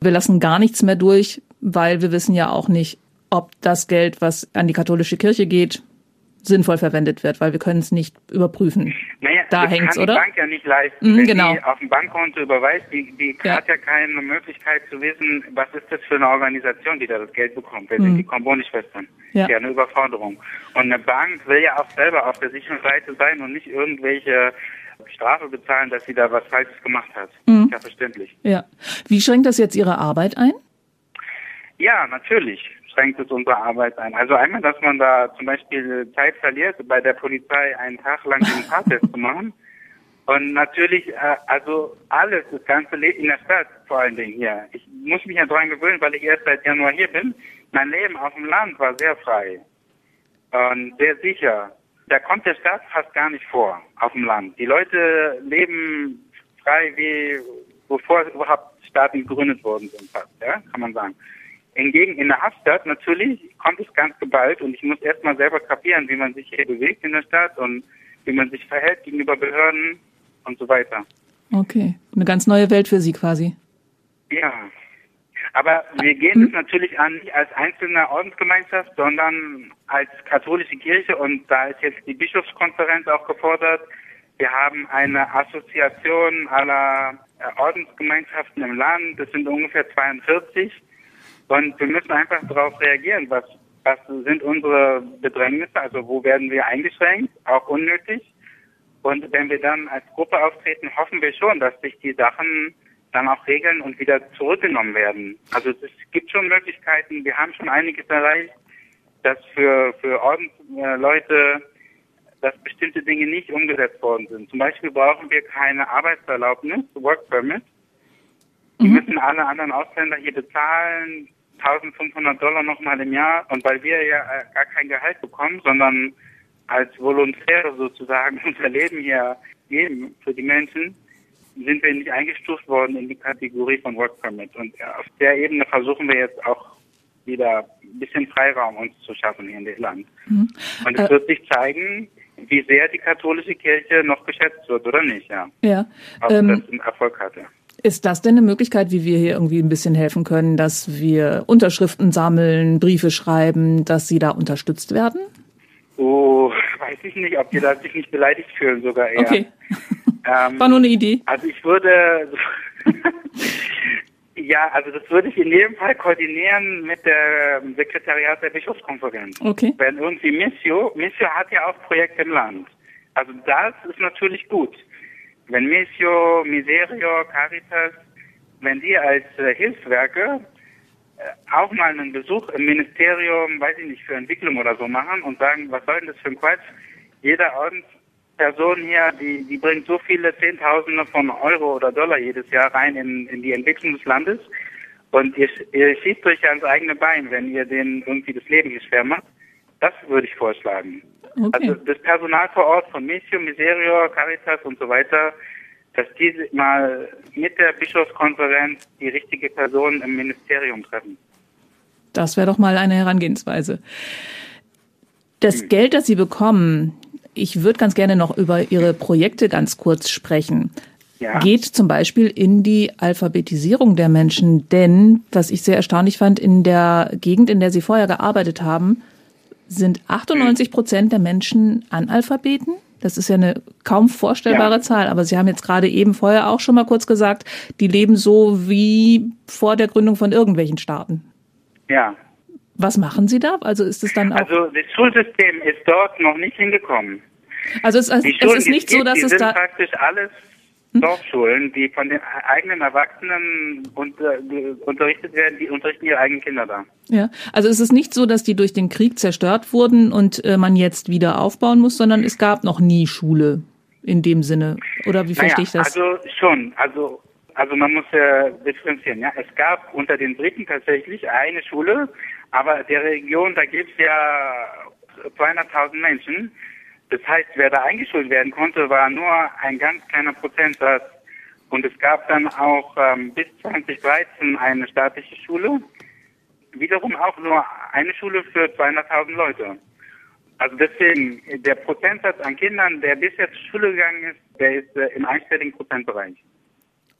wir lassen gar nichts mehr durch, weil wir wissen ja auch nicht, ob das Geld, was an die katholische Kirche geht, sinnvoll verwendet wird, weil wir können es nicht überprüfen. Naja, da hängt's, kann oder? Die Bank ja nicht leisten, mhm, wenn genau. die auf dem Bankkonto überweist, die, die ja. hat ja keine Möglichkeit zu wissen, was ist das für eine Organisation, die da das Geld bekommt. Wer mhm. sind die Komboni-Schwestern? Ja. ja, eine Überforderung. Und eine Bank will ja auch selber auf der sicheren Seite sein und nicht irgendwelche Strafe bezahlen, dass sie da was Falsches gemacht hat. Mhm. Ja, verständlich. Ja. Wie schränkt das jetzt Ihre Arbeit ein? Ja, natürlich schränkt es unsere Arbeit ein. Also einmal, dass man da zum Beispiel Zeit verliert, bei der Polizei einen Tag lang den Fahrtest zu machen. Und natürlich, äh, also alles, das ganze Leben in der Stadt vor allen Dingen hier. Ich muss mich ja dran gewöhnen, weil ich erst seit Januar hier bin. Mein Leben auf dem Land war sehr frei und sehr sicher da kommt der Staat fast gar nicht vor auf dem Land. Die Leute leben frei wie bevor überhaupt Staaten gegründet worden sind, fast, ja, kann man sagen. Hingegen in der Hauptstadt natürlich kommt es ganz geballt und ich muss erstmal selber kapieren, wie man sich hier bewegt in der Stadt und wie man sich verhält gegenüber Behörden und so weiter. Okay, eine ganz neue Welt für Sie quasi. Ja, aber wir gehen es natürlich an, nicht als einzelne Ordensgemeinschaft, sondern als katholische Kirche und da ist jetzt die Bischofskonferenz auch gefordert. Wir haben eine Assoziation aller äh, Ordensgemeinschaften im Land, das sind ungefähr 42 und wir müssen einfach darauf reagieren, was, was sind unsere Bedrängnisse, also wo werden wir eingeschränkt, auch unnötig. Und wenn wir dann als Gruppe auftreten, hoffen wir schon, dass sich die Sachen dann auch regeln und wieder zurückgenommen werden. Also es gibt schon Möglichkeiten, wir haben schon einiges erreicht, dass für, für Ordensleute, dass bestimmte Dinge nicht umgesetzt worden sind. Zum Beispiel brauchen wir keine Arbeitserlaubnis, Work Permit. Die mhm. müssen alle anderen Ausländer hier bezahlen, 1500 Dollar nochmal im Jahr. Und weil wir ja äh, gar kein Gehalt bekommen, sondern als Volontäre sozusagen [laughs] unser Leben hier geben für die Menschen, sind wir nicht eingestuft worden in die Kategorie von Work Permit. Und auf der Ebene versuchen wir jetzt auch wieder ein bisschen Freiraum uns zu schaffen hier in dem Land. Mhm. Und es äh, wird sich zeigen, wie sehr die katholische Kirche noch geschätzt wird oder nicht, ja. Ja. Ob ähm, das einen Erfolg hatte. Ist das denn eine Möglichkeit, wie wir hier irgendwie ein bisschen helfen können, dass wir Unterschriften sammeln, Briefe schreiben, dass sie da unterstützt werden? Oh, weiß ich nicht, ob die da sich nicht beleidigt fühlen sogar eher. Okay. Ähm, War nur eine Idee. Also ich würde, [laughs] ja, also das würde ich in jedem Fall koordinieren mit der Sekretariat der Bischofskonferenz. Okay. Wenn irgendwie Missio, Missio hat ja auch Projekte im Land. Also das ist natürlich gut. Wenn Missio, Miserio, Caritas, wenn die als äh, Hilfswerke äh, auch mal einen Besuch im Ministerium, weiß ich nicht, für Entwicklung oder so machen und sagen, was soll denn das für ein Quatsch? Jeder Ordens Person hier, die, die bringt so viele Zehntausende von Euro oder Dollar jedes Jahr rein in, in die Entwicklung des Landes. Und ihr, ihr schießt euch ans eigene Bein, wenn ihr denen irgendwie das Leben hier schwer macht. Das würde ich vorschlagen. Okay. Also das Personal vor Ort von Missio, Miserio, Caritas und so weiter, dass diese mal mit der Bischofskonferenz die richtige Person im Ministerium treffen. Das wäre doch mal eine Herangehensweise. Das Geld, das Sie bekommen, ich würde ganz gerne noch über Ihre Projekte ganz kurz sprechen. Ja. Geht zum Beispiel in die Alphabetisierung der Menschen, denn was ich sehr erstaunlich fand, in der Gegend, in der Sie vorher gearbeitet haben, sind 98 Prozent der Menschen Analphabeten. Das ist ja eine kaum vorstellbare Ja. Zahl, aber Sie haben jetzt gerade eben vorher auch schon mal kurz gesagt, die leben so wie vor der Gründung von irgendwelchen Staaten. Ja. Was machen Sie da? Also ist es dann auch Also das Schulsystem ist dort noch nicht hingekommen. Also es, es, es ist nicht so, dass es da. Praktisch alles Dorfschulen, die von den eigenen Erwachsenen unter, ge- unterrichtet werden, die unterrichten ihre eigenen Kinder da. Ja, also es ist nicht so, dass die durch den Krieg zerstört wurden und äh, man jetzt wieder aufbauen muss, sondern es gab noch nie Schule in dem Sinne. Oder wie verstehe ich das? Also schon, also also man muss ja differenzieren. Ja, es gab unter den Briten tatsächlich eine Schule, aber der Region da gibt es ja 200.000 Menschen. Das heißt, wer da eingeschult werden konnte, war nur ein ganz kleiner Prozentsatz. Und es gab dann auch ähm, bis 2013 eine staatliche Schule. Wiederum auch nur eine Schule für 200.000 Leute. Also deswegen, der Prozentsatz an Kindern, der bisher zur Schule gegangen ist, der ist äh, im einstelligen Prozentbereich.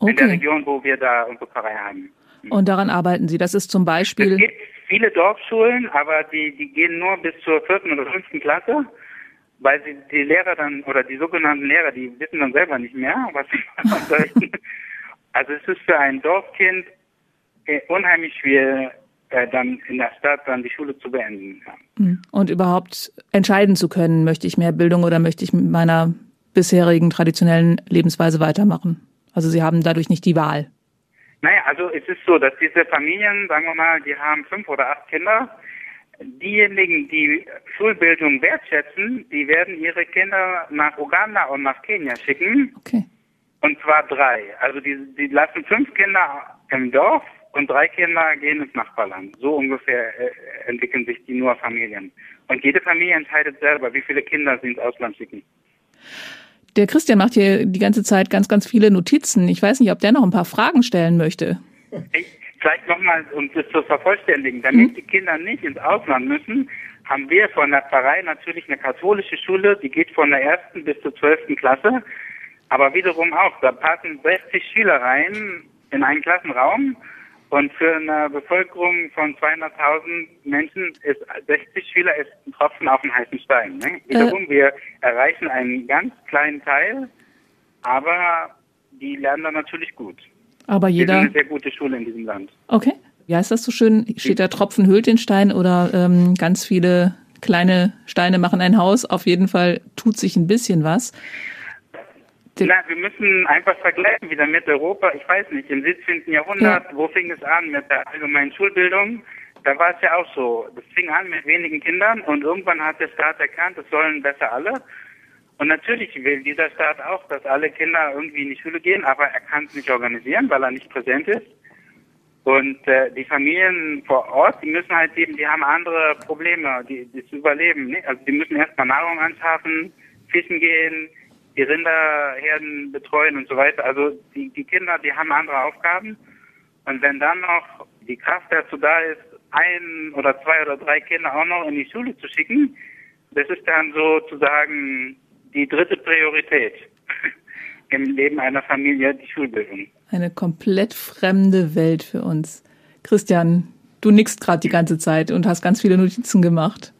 In der Okay. Region, wo wir da unsere Pfarrei haben. Und daran arbeiten Sie. Das ist zum Es Beispiel. gibt viele Dorfschulen, aber die, die gehen nur bis zur vierten oder fünften Klasse, weil sie die Lehrer dann, oder die sogenannten Lehrer, die wissen dann selber nicht mehr, was sie unterrichten. [laughs] Also es ist für ein Dorfkind äh, unheimlich schwer, äh, dann in der Stadt dann die Schule zu beenden. Hm, Und überhaupt entscheiden zu können, möchte ich mehr Bildung oder möchte ich mit meiner bisherigen traditionellen Lebensweise weitermachen. Also Sie haben dadurch nicht die Wahl. Naja, also es ist so, dass diese Familien, sagen wir mal, die haben fünf oder acht Kinder. Diejenigen, die Schulbildung wertschätzen, die werden ihre Kinder nach Uganda und nach Kenia schicken. Okay. Und zwar drei. Also die, die lassen fünf Kinder im Dorf und drei Kinder gehen ins Nachbarland. So ungefähr äh, entwickeln sich die nur Familien. Und jede Familie entscheidet selber, wie viele Kinder sie ins Ausland schicken. Der Christian macht hier die ganze Zeit ganz, ganz viele Notizen. Ich weiß nicht, ob der noch ein paar Fragen stellen möchte. Ich, vielleicht nochmal, um das zu vervollständigen, damit die Kinder nicht ins Ausland müssen, haben wir von der Pfarrei natürlich eine katholische Schule, die geht von der ersten bis zur zwölften Klasse, aber wiederum auch, da passen 60 Schüler rein in einen Klassenraum und für eine Bevölkerung von 200.000 Menschen ist 60 Schüler ist ein Tropfen auf den heißen Stein. Ne? Wiederum, wir erreichen einen ganz kleinen Teil, aber die lernen dann natürlich gut. Aber Wir sind jeder. eine sehr gute Schule in diesem Land. Okay. Wie heißt das so schön? Steht da Tropfen hüllt den Stein oder ähm, ganz viele kleine Steine machen ein Haus? Auf jeden Fall tut sich ein bisschen was. Na, wir müssen einfach vergleichen wieder mit Europa. Ich weiß nicht, im 17. Jahrhundert, wo fing es an mit der allgemeinen Schulbildung? Da war es ja auch so. Das fing an mit wenigen Kindern und irgendwann hat der Staat erkannt, es sollen besser alle. Und natürlich will dieser Staat auch, dass alle Kinder irgendwie in die Schule gehen, aber er kann es nicht organisieren, weil er nicht präsent ist. Und äh, die Familien vor Ort, die müssen halt eben, die haben andere Probleme, die, die zu überleben. Ne? Also die müssen erstmal Nahrung anschaffen, fischen gehen, die Rinderherden betreuen und so weiter. Also die, die Kinder, die haben andere Aufgaben. Und wenn dann noch die Kraft dazu da ist, ein oder zwei oder drei Kinder auch noch in die Schule zu schicken, das ist dann sozusagen die dritte Priorität [laughs] im Leben einer Familie, die Schulbildung. Eine komplett fremde Welt für uns. Christian, du nickst gerade die ganze Zeit und hast ganz viele Notizen gemacht.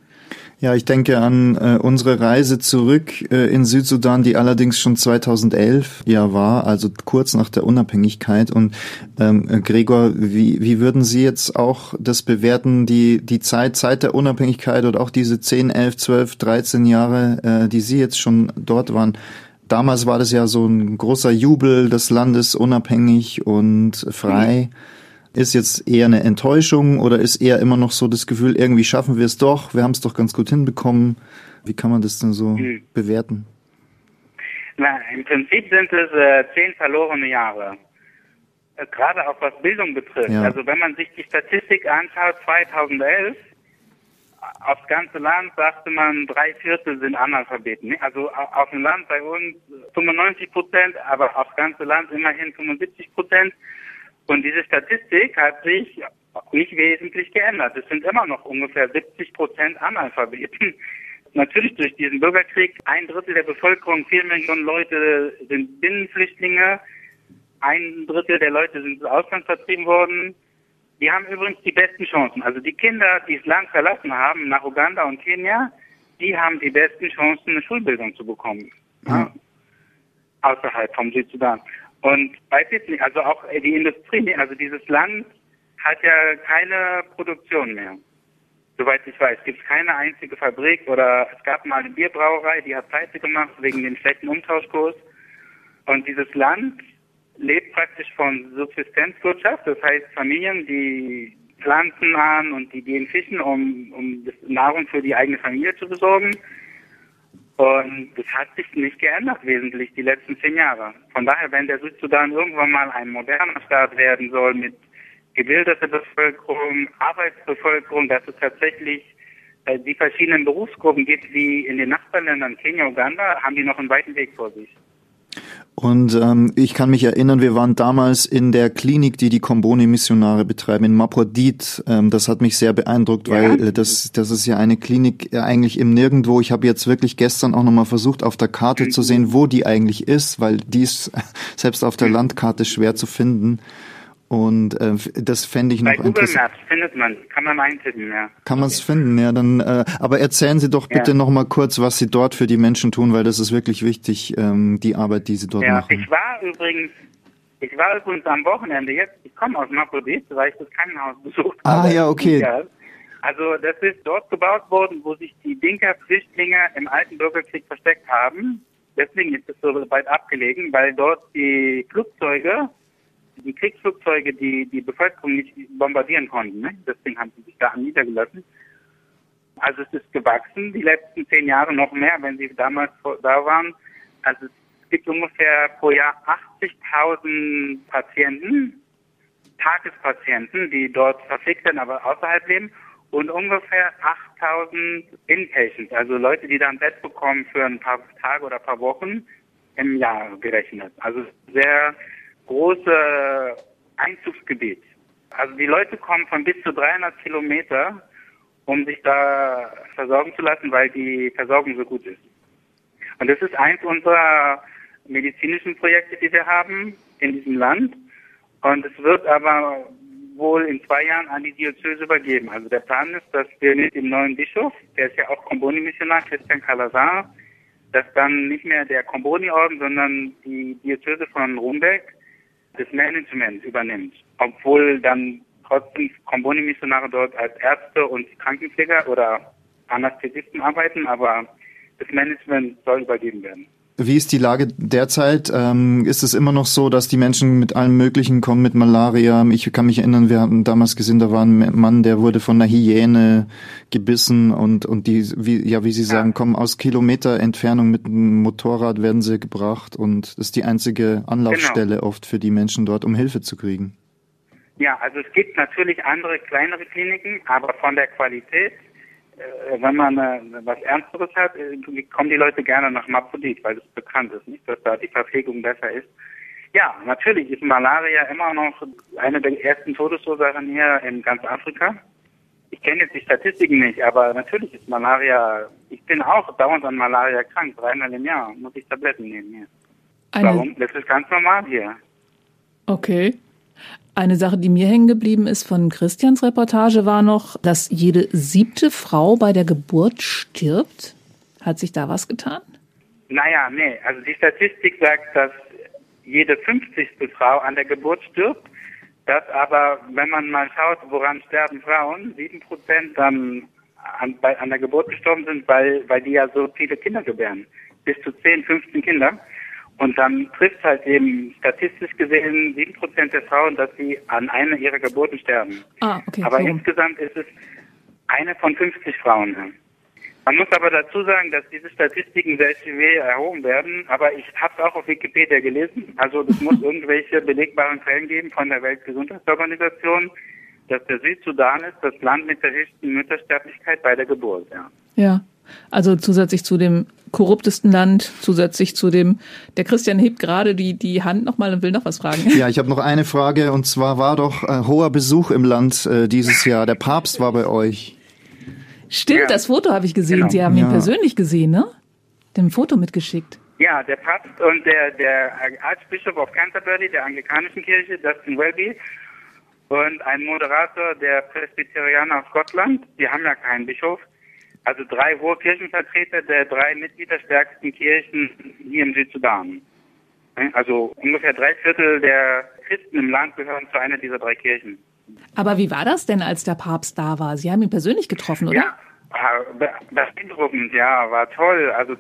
Ja, ich denke an äh, unsere Reise zurück äh, in Südsudan, die allerdings schon 2011 ja war, also kurz nach der Unabhängigkeit. Und ähm, äh, Gregor, wie, wie würden Sie jetzt auch das bewerten, die, die Zeit seit der Unabhängigkeit und auch diese 10, 11, 12, 13 Jahre, äh, die Sie jetzt schon dort waren? Damals war das ja so ein großer Jubel, das Land ist unabhängig und frei. Ist jetzt eher eine Enttäuschung oder ist eher immer noch so das Gefühl, irgendwie schaffen wir es doch, wir haben es doch ganz gut hinbekommen. Wie kann man das denn so Mhm. bewerten? Na, im Prinzip sind es äh, zehn verlorene Jahre. Äh, Gerade auch was Bildung betrifft. Ja. Also wenn man sich die Statistik anschaut, 2011, aufs ganze Land sagte man, drei Viertel sind Analphabeten. Also au- auf dem Land bei uns 95 Prozent, aber aufs ganze Land immerhin 75 Prozent. Und diese Statistik hat sich nicht wesentlich geändert. Es sind immer noch ungefähr 70 Prozent Analphabeten. [laughs] Natürlich durch diesen Bürgerkrieg, ein Drittel der Bevölkerung, vier Millionen Leute sind Binnenflüchtlinge, ein Drittel der Leute sind ins Ausland vertrieben worden. Die haben übrigens die besten Chancen. Also die Kinder, die das Land verlassen haben, nach Uganda und Kenia, die haben die besten Chancen, eine Schulbildung zu bekommen. Ja. Außerhalb vom Südsudan. Und weiß jetzt nicht, also auch die Industrie, also dieses Land hat ja keine Produktion mehr. Soweit ich weiß, gibt es keine einzige Fabrik oder es gab mal eine Bierbrauerei, die hat pleite gemacht wegen dem schlechten Umtauschkurs. Und dieses Land lebt praktisch von Subsistenzwirtschaft, das heißt Familien, die pflanzen an und die gehen fischen, um, um Nahrung für die eigene Familie zu besorgen. Und das hat sich nicht geändert wesentlich die letzten zehn Jahre. Von daher, wenn der Südsudan irgendwann mal ein moderner Staat werden soll mit gebildeter Bevölkerung, Arbeitsbevölkerung, dass es tatsächlich äh, die verschiedenen Berufsgruppen gibt wie in den Nachbarländern Kenia, Uganda, haben die noch einen weiten Weg vor sich. Und ähm, ich kann mich erinnern, wir waren damals in der Klinik, die die Komboni-Missionare betreiben, in Maprodit. Ähm, das hat mich sehr beeindruckt, Ja. weil äh, das, das ist ja eine Klinik äh, eigentlich im Nirgendwo. Ich habe jetzt wirklich gestern auch nochmal versucht, auf der Karte zu sehen, wo die eigentlich ist, weil die ist [laughs] selbst auf der Landkarte schwer zu finden. Und äh, das fände ich noch Bei Google interessant. Maps findet man, kann man eintippen, ja. Kann man es finden, ja, dann. Äh, aber erzählen Sie doch bitte Ja. noch mal kurz, was Sie dort für die Menschen tun, weil das ist wirklich wichtig, ähm, die Arbeit, die Sie dort Ja, machen. ich war übrigens, ich war übrigens am Wochenende jetzt, ich komme aus Maprodit, weil ich das Krankenhaus besucht Ah, habe. ja, okay. Ja. Also das ist dort gebaut worden, wo sich die Dinka-Flüchtlinge im alten Bürgerkrieg versteckt haben. Deswegen ist es so weit abgelegen, weil dort die Flugzeuge, die Kriegsflugzeuge, die die Bevölkerung nicht bombardieren konnten. Ne? Deswegen haben sie sich da niedergelassen. Also es ist gewachsen, die letzten zehn Jahre noch mehr, wenn sie damals da waren. Also es gibt ungefähr pro Jahr 80.000 Patienten, Tagespatienten, die dort verpflegt werden, aber außerhalb leben. Und ungefähr 8.000 Inpatients, also Leute, die da ein Bett bekommen für ein paar Tage oder ein paar Wochen im Jahr gerechnet. Also sehr große Einzugsgebiet. Also die Leute kommen von bis zu 300 Kilometer, um sich da versorgen zu lassen, weil die Versorgung so gut ist. Und das ist eins unserer medizinischen Projekte, die wir haben in diesem Land. Und es wird aber wohl in zwei Jahren an die Diözese übergeben. Also der Plan ist, dass wir mit dem neuen Bischof, der ist ja auch Komboni-Missionar, Christian Calazar, dass dann nicht mehr der Komboni-Orden, sondern die Diözese von Rumbeck das Management übernimmt. Obwohl dann trotzdem Komboni-Missionare dort als Ärzte und Krankenpfleger oder Anästhesisten arbeiten, aber das Management soll übergeben werden. Wie ist die Lage derzeit? Ähm, ist es immer noch so, dass die Menschen mit allem Möglichen kommen, mit Malaria? Ich kann mich erinnern, wir hatten damals gesehen, da war ein Mann, der wurde von einer Hyäne gebissen und, und die, wie, ja, wie Sie sagen, kommen aus Kilometer Entfernung mit einem Motorrad werden sie gebracht und das ist die einzige Anlaufstelle oft für die Menschen dort, um Hilfe zu kriegen. Ja, also es gibt natürlich andere kleinere Kliniken, aber von der Qualität, wenn man äh, was Ernsteres hat, äh, kommen die Leute gerne nach Maprodit, weil es bekannt ist, nicht, dass da die Verpflegung besser ist. Ja, natürlich ist Malaria immer noch eine der ersten Todesursachen hier in ganz Afrika. Ich kenne jetzt die Statistiken nicht, aber natürlich ist Malaria, ich bin auch dauernd an Malaria krank, dreimal im Jahr muss ich Tabletten nehmen hier. Eine, Warum? Das ist ganz normal hier. Okay. Eine Sache, die mir hängen geblieben ist von Christians Reportage, war noch, dass jede siebte Frau bei der Geburt stirbt. Hat sich da was getan? Naja, nee. Also die Statistik sagt, dass jede 50. Frau an der Geburt stirbt. Dass aber, wenn man mal schaut, woran sterben Frauen, 7 Prozent dann an, bei, an der Geburt gestorben sind, weil, weil die ja so viele Kinder gebären. Bis zu 10, 15 Kinder. Und dann trifft halt eben statistisch gesehen 7 Prozent der Frauen, dass sie an einer ihrer Geburten sterben. Ah, okay. Aber so insgesamt ist es eine von 50 Frauen. Man muss aber dazu sagen, dass diese Statistiken sehr schwer erhoben werden, aber ich habe es auch auf Wikipedia gelesen. Also es muss [laughs] irgendwelche belegbaren Quellen geben von der Weltgesundheitsorganisation, dass der Südsudan ist das Land mit der höchsten Müttersterblichkeit bei der Geburt. Ja. Ja, also zusätzlich zu dem korruptesten Land, zusätzlich zu dem, der Christian hebt gerade die, die Hand nochmal und will noch was fragen. Ja, ich habe noch eine Frage und zwar war doch äh, hoher Besuch im Land äh, dieses Jahr. Der Papst war bei euch. Stimmt, Ja. das Foto habe ich gesehen. Genau. Sie haben ihn Ja. persönlich gesehen, ne? Dem Foto mitgeschickt. Ja, der Papst und der, der Archbishop of Canterbury, der anglikanischen Kirche, Justin Welby, und ein Moderator der Presbyterianer aus Schottland, die haben ja keinen Bischof, also drei hohe Kirchenvertreter der drei mitgliederstärksten Kirchen hier im Südsudan. Also ungefähr drei Viertel der Christen im Land gehören zu einer dieser drei Kirchen. Aber wie war das denn, als der Papst da war? Sie haben ihn persönlich getroffen, oder? Ja, be- beeindruckend, ja, war toll. Also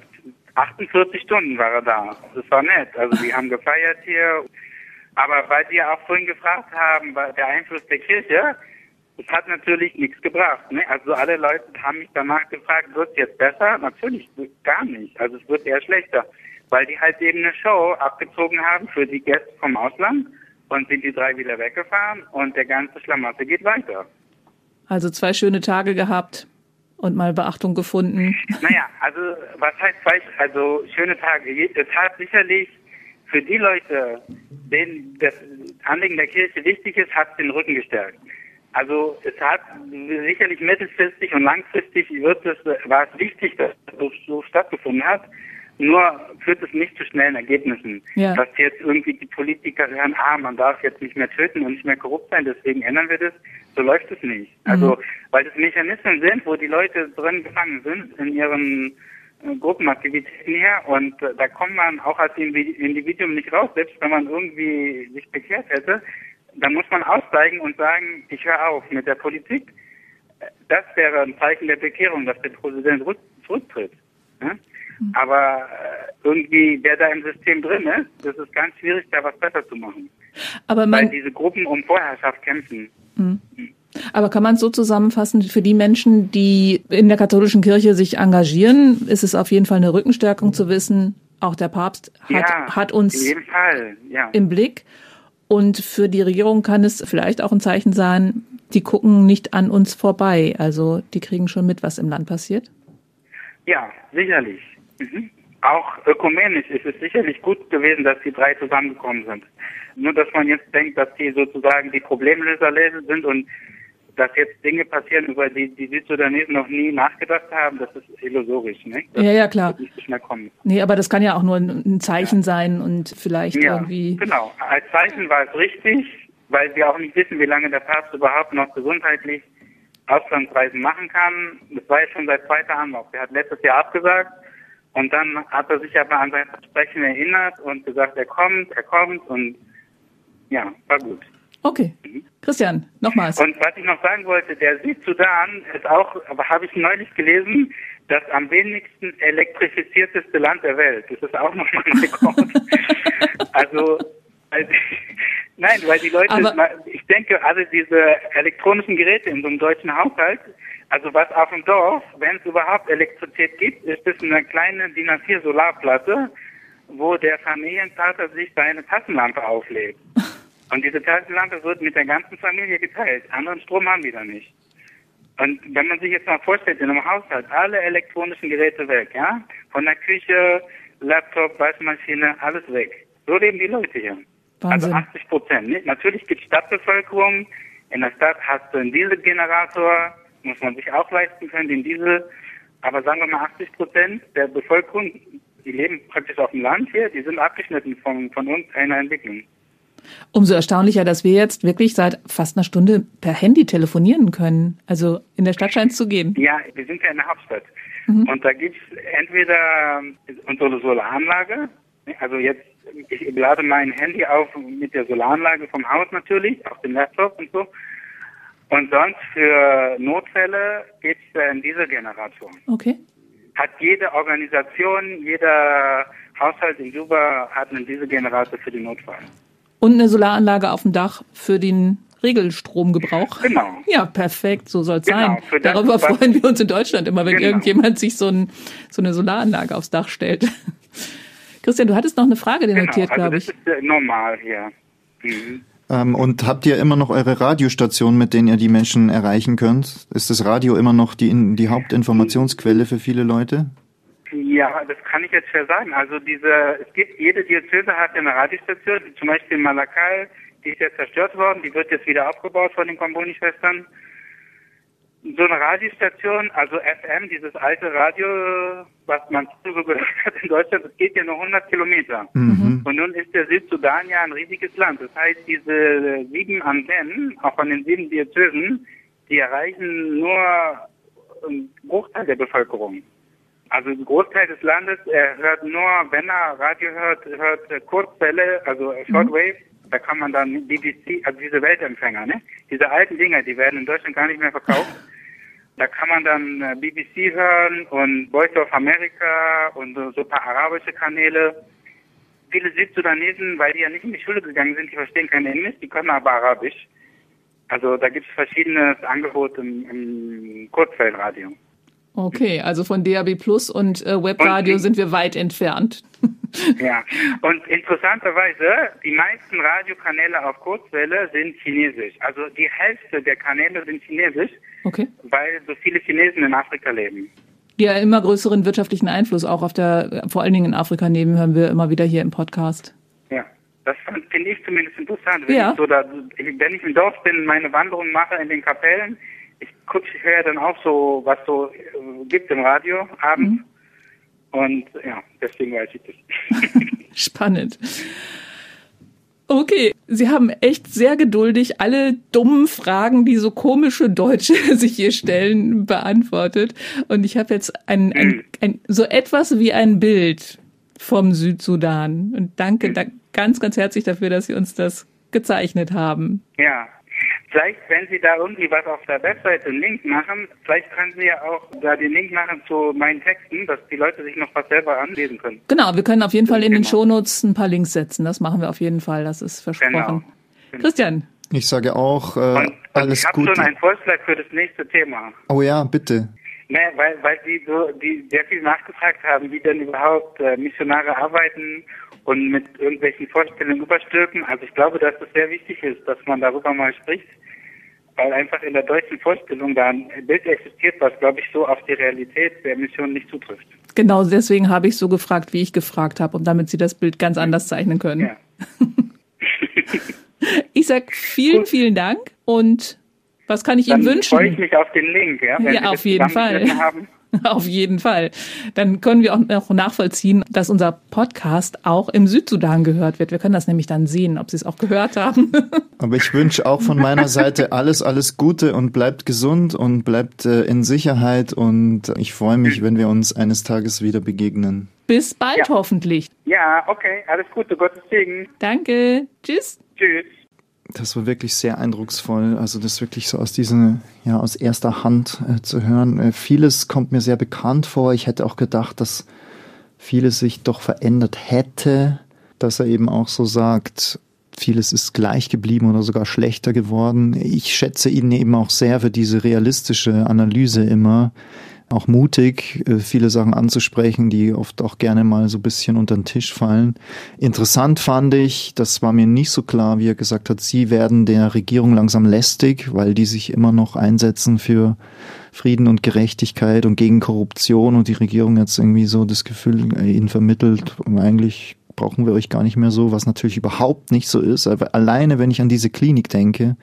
48 Stunden war er da. Das war nett. Also wir haben gefeiert hier. Aber weil Sie ja auch vorhin gefragt haben, der Einfluss der Kirche, das hat natürlich nichts gebracht. Ne? Also alle Leute haben mich danach gefragt, wird es jetzt besser? Natürlich gar nicht. Also es wird eher schlechter. Weil die halt eben eine Show abgezogen haben für die Gäste vom Ausland und sind die drei wieder weggefahren und der ganze Schlamassel geht weiter. Also zwei schöne Tage gehabt und mal Beachtung gefunden. [laughs] Naja, also was heißt falsch? Also schöne Tage. Es hat sicherlich für die Leute, denen das Anliegen der Kirche wichtig ist, hat den Rücken gestärkt. Also es hat sicherlich mittelfristig und langfristig wird es, war es wichtig, dass das so stattgefunden hat. Nur führt es nicht zu schnellen Ergebnissen. Ja. Dass jetzt irgendwie die Politiker hören, ah, man darf jetzt nicht mehr töten und nicht mehr korrupt sein, deswegen ändern wir das. So läuft es nicht. Also, weil das Mechanismen sind, wo die Leute drin gefangen sind in ihren äh, Gruppenaktivitäten her und äh, da kommt man auch als Individ- Individuum nicht raus, selbst wenn man irgendwie sich bekehrt hätte, dann muss man aussteigen und sagen, ich höre auf mit der Politik. Das wäre ein Zeichen der Bekehrung, dass der Präsident rück- zurücktritt. Ja? Aber äh, irgendwie, wer da im System drin ist, das ist ganz schwierig, da was besser zu machen. Aber Weil man, diese Gruppen um Vorherrschaft kämpfen. aber kann man es so zusammenfassen, für die Menschen, die in der katholischen Kirche sich engagieren, ist es auf jeden Fall eine Rückenstärkung zu wissen, auch der Papst hat, ja, hat uns im Blick. Und für die Regierung kann es vielleicht auch ein Zeichen sein, die gucken nicht an uns vorbei. Also die kriegen schon mit, was im Land passiert. Ja, sicherlich. Mhm. Auch ökumenisch ist es sicherlich gut gewesen, dass die drei zusammengekommen sind. Nur, dass man jetzt denkt, dass die sozusagen die Problemlöser sind und dass jetzt Dinge passieren, über die die Südsudanesen noch nie nachgedacht haben, das ist illusorisch. Ne? Das Ja, ja, klar. wird nicht schnell kommen. Nee, aber das kann ja auch nur ein Zeichen sein und vielleicht Ja, irgendwie. genau. Als Zeichen war es richtig, weil wir auch nicht wissen, wie lange der Papst überhaupt noch gesundheitlich Auslandsreisen machen kann. Das war ja schon seit zweiter Anlauf. Er hat letztes Jahr abgesagt und dann hat er sich aber an sein Versprechen erinnert und gesagt, er kommt, er kommt und ja, war gut. Okay. Christian, nochmals. Und was ich noch sagen wollte, der Südsudan ist auch, aber habe ich neulich gelesen, das am wenigsten elektrifizierteste Land der Welt. Das ist auch nochmal ein [laughs] Rekord. also, weil, nein, weil die Leute, Aber- ich denke, also diese elektronischen Geräte in so einem deutschen Haushalt, also was auf dem Dorf, wenn es überhaupt Elektrizität gibt, ist es eine kleine DIN A4 Solarplatte, wo der Familienvater sich seine Taschenlampe auflädt. Und diese Taschenlampe wird mit der ganzen Familie geteilt. Anderen Strom haben die da nicht. Und wenn man sich jetzt mal vorstellt, in einem Haushalt, alle elektronischen Geräte weg, ja? Von der Küche, Laptop, Waschmaschine, alles weg. So leben die Leute hier. Wahnsinn. Also 80 Prozent. Nicht? Natürlich gibt es Stadtbevölkerung. In der Stadt hast du einen Dieselgenerator, muss man sich auch leisten können, den Diesel. Aber sagen wir mal 80 Prozent der Bevölkerung, die leben praktisch auf dem Land hier, die sind abgeschnitten von, von uns einer Entwicklung. Umso erstaunlicher, dass wir jetzt wirklich seit fast einer Stunde per Handy telefonieren können. Also in der Stadt scheint es zu gehen. Ja, wir sind ja in der Hauptstadt. Und da gibt's entweder unsere Solaranlage, also jetzt, ich lade mein Handy auf mit der Solaranlage vom Haus natürlich, auf dem Laptop und so. Und sonst für Notfälle gibt's einen Dieselgenerator. Okay. Hat jede Organisation, jeder Haushalt in Juba hat einen Dieselgenerator für den Notfall. Und eine Solaranlage auf dem Dach für den Regelstromgebrauch. Genau. [laughs] Ja, perfekt, so soll es Genau, sein. das, Darüber freuen wir uns in Deutschland immer, wenn Genau. irgendjemand sich so, ein, so eine Solaranlage aufs Dach stellt. [laughs] Christian, du hattest noch eine Frage Genau, notiert, also glaube das ich. ist äh, normal hier. Mhm. Ähm, und habt ihr immer noch eure Radiostationen, mit denen ihr die Menschen erreichen könnt? Ist das Radio immer noch die, in- die Hauptinformationsquelle für viele Leute? Ja, das kann ich jetzt schwer sagen. Also diese, es gibt, jede Diözese hat eine Radiostation, zum Beispiel in Malakal, die ist jetzt zerstört worden, die wird jetzt wieder aufgebaut von den Komboni-Schwestern. So eine Radiostation, also FM, dieses alte Radio, was man so gehört hat in Deutschland, das geht ja nur 100 Kilometer. Mhm. Und nun ist der Südsudan ja ein riesiges Land. Das heißt, diese sieben Antennen, auch von den sieben Diözesen, die erreichen nur einen Bruchteil der Bevölkerung. Also ein Großteil des Landes, er hört nur, wenn er Radio hört, hört äh, Kurzwelle, also äh, Shortwave. Da kann man dann BBC, also diese Weltempfänger, ne? Diese alten Dinger, die werden in Deutschland gar nicht mehr verkauft. [laughs] Da kann man dann äh, BBC hören und Voice of America und so so ein paar arabische Kanäle. Viele Südsudanesen, weil die ja nicht in die Schule gegangen sind, die verstehen kein Englisch, die können aber Arabisch. Also da gibt es verschiedenes Angebot im, im Kurzwellenradio. Okay, also von DAB Plus und äh, Webradio Und- sind wir weit entfernt. [laughs] Ja, und interessanterweise, die meisten Radiokanäle auf Kurzwelle sind chinesisch. Also die Hälfte der Kanäle sind chinesisch, Okay. weil so viele Chinesen in Afrika leben. Die ja immer größeren wirtschaftlichen Einfluss auch auf der, vor allen Dingen in Afrika nehmen, hören wir immer wieder hier im Podcast. Ja, das finde ich zumindest interessant. Wenn, Ja. ich so da, wenn ich im Dorf bin, meine Wanderung mache in den Kapellen, ich gucke, ich höre dann auch so, was so äh, gibt im Radio abends. Und ja, deswegen weiß ich das. [laughs] Spannend. Okay, Sie haben echt sehr geduldig alle dummen Fragen, die so komische Deutsche [laughs] sich hier stellen, beantwortet. Und ich habe jetzt ein, ein, ein, so etwas wie ein Bild vom Südsudan. Und danke da, ganz, ganz herzlich dafür, dass Sie uns das gezeichnet haben. Ja. Vielleicht, wenn Sie da irgendwie was auf der Webseite einen Link machen, vielleicht können Sie ja auch da den Link machen zu meinen Texten, dass die Leute sich noch was selber anlesen können. Genau, wir können auf jeden Fall in den Genau. Shownotes ein paar Links setzen. Das machen wir auf jeden Fall, das ist versprochen. Genau. Christian, Ich sage auch äh, Und, und alles ich habe Gute. schon einen Vorschlag für das nächste Thema. Oh ja, bitte. Ne, weil, weil Sie so, die sehr viel nachgefragt haben, wie denn überhaupt äh, Missionare arbeiten und mit irgendwelchen Vorstellungen überstülpen. Also ich glaube, dass es sehr wichtig ist, dass man darüber mal spricht, weil einfach in der deutschen Vorstellung da ein Bild existiert, was, glaube ich, so auf die Realität der Mission nicht zutrifft. genau deswegen habe ich so gefragt, wie ich gefragt habe und damit Sie das Bild ganz anders zeichnen können. Ja. [laughs] Ich sag vielen, vielen Dank und was kann ich Dann Ihnen freue ich wünschen? mich auf den Link, ja, wenn Ja, Sie auf jeden Fall. Haben. [laughs] Auf jeden Fall. Dann können wir auch noch nachvollziehen, dass unser Podcast auch im Südsudan gehört wird. Wir können das nämlich dann sehen, ob Sie es auch gehört haben. [laughs] Aber ich wünsche auch von meiner [laughs] Seite alles, alles Gute und bleibt gesund und bleibt äh, in Sicherheit. Und ich freue mich, wenn wir uns eines Tages wieder begegnen. Bis bald Ja. hoffentlich. Ja, okay, alles Gute, Gottes Segen. Danke. Tschüss. Tschüss. Das war wirklich sehr eindrucksvoll. Also das wirklich so aus dieser, ja, aus erster Hand äh, zu hören. Äh, vieles kommt mir sehr bekannt vor. Ich hätte auch gedacht, dass vieles sich doch verändert hätte, dass er eben auch so sagt, vieles ist gleich geblieben oder sogar schlechter geworden. Ich schätze ihn eben auch sehr für diese realistische Analyse immer. Auch mutig, äh, viele Sachen anzusprechen, die oft auch gerne mal so ein bisschen unter den Tisch fallen. Interessant fand ich, das war mir nicht so klar, wie er gesagt hat, sie werden der Regierung langsam lästig, weil die sich immer noch einsetzen für Frieden und Gerechtigkeit und gegen Korruption und die Regierung jetzt irgendwie so das Gefühl äh, ihnen vermittelt, eigentlich brauchen wir euch gar nicht mehr so, was natürlich überhaupt nicht so ist. Aber alleine, wenn ich an diese Klinik denke,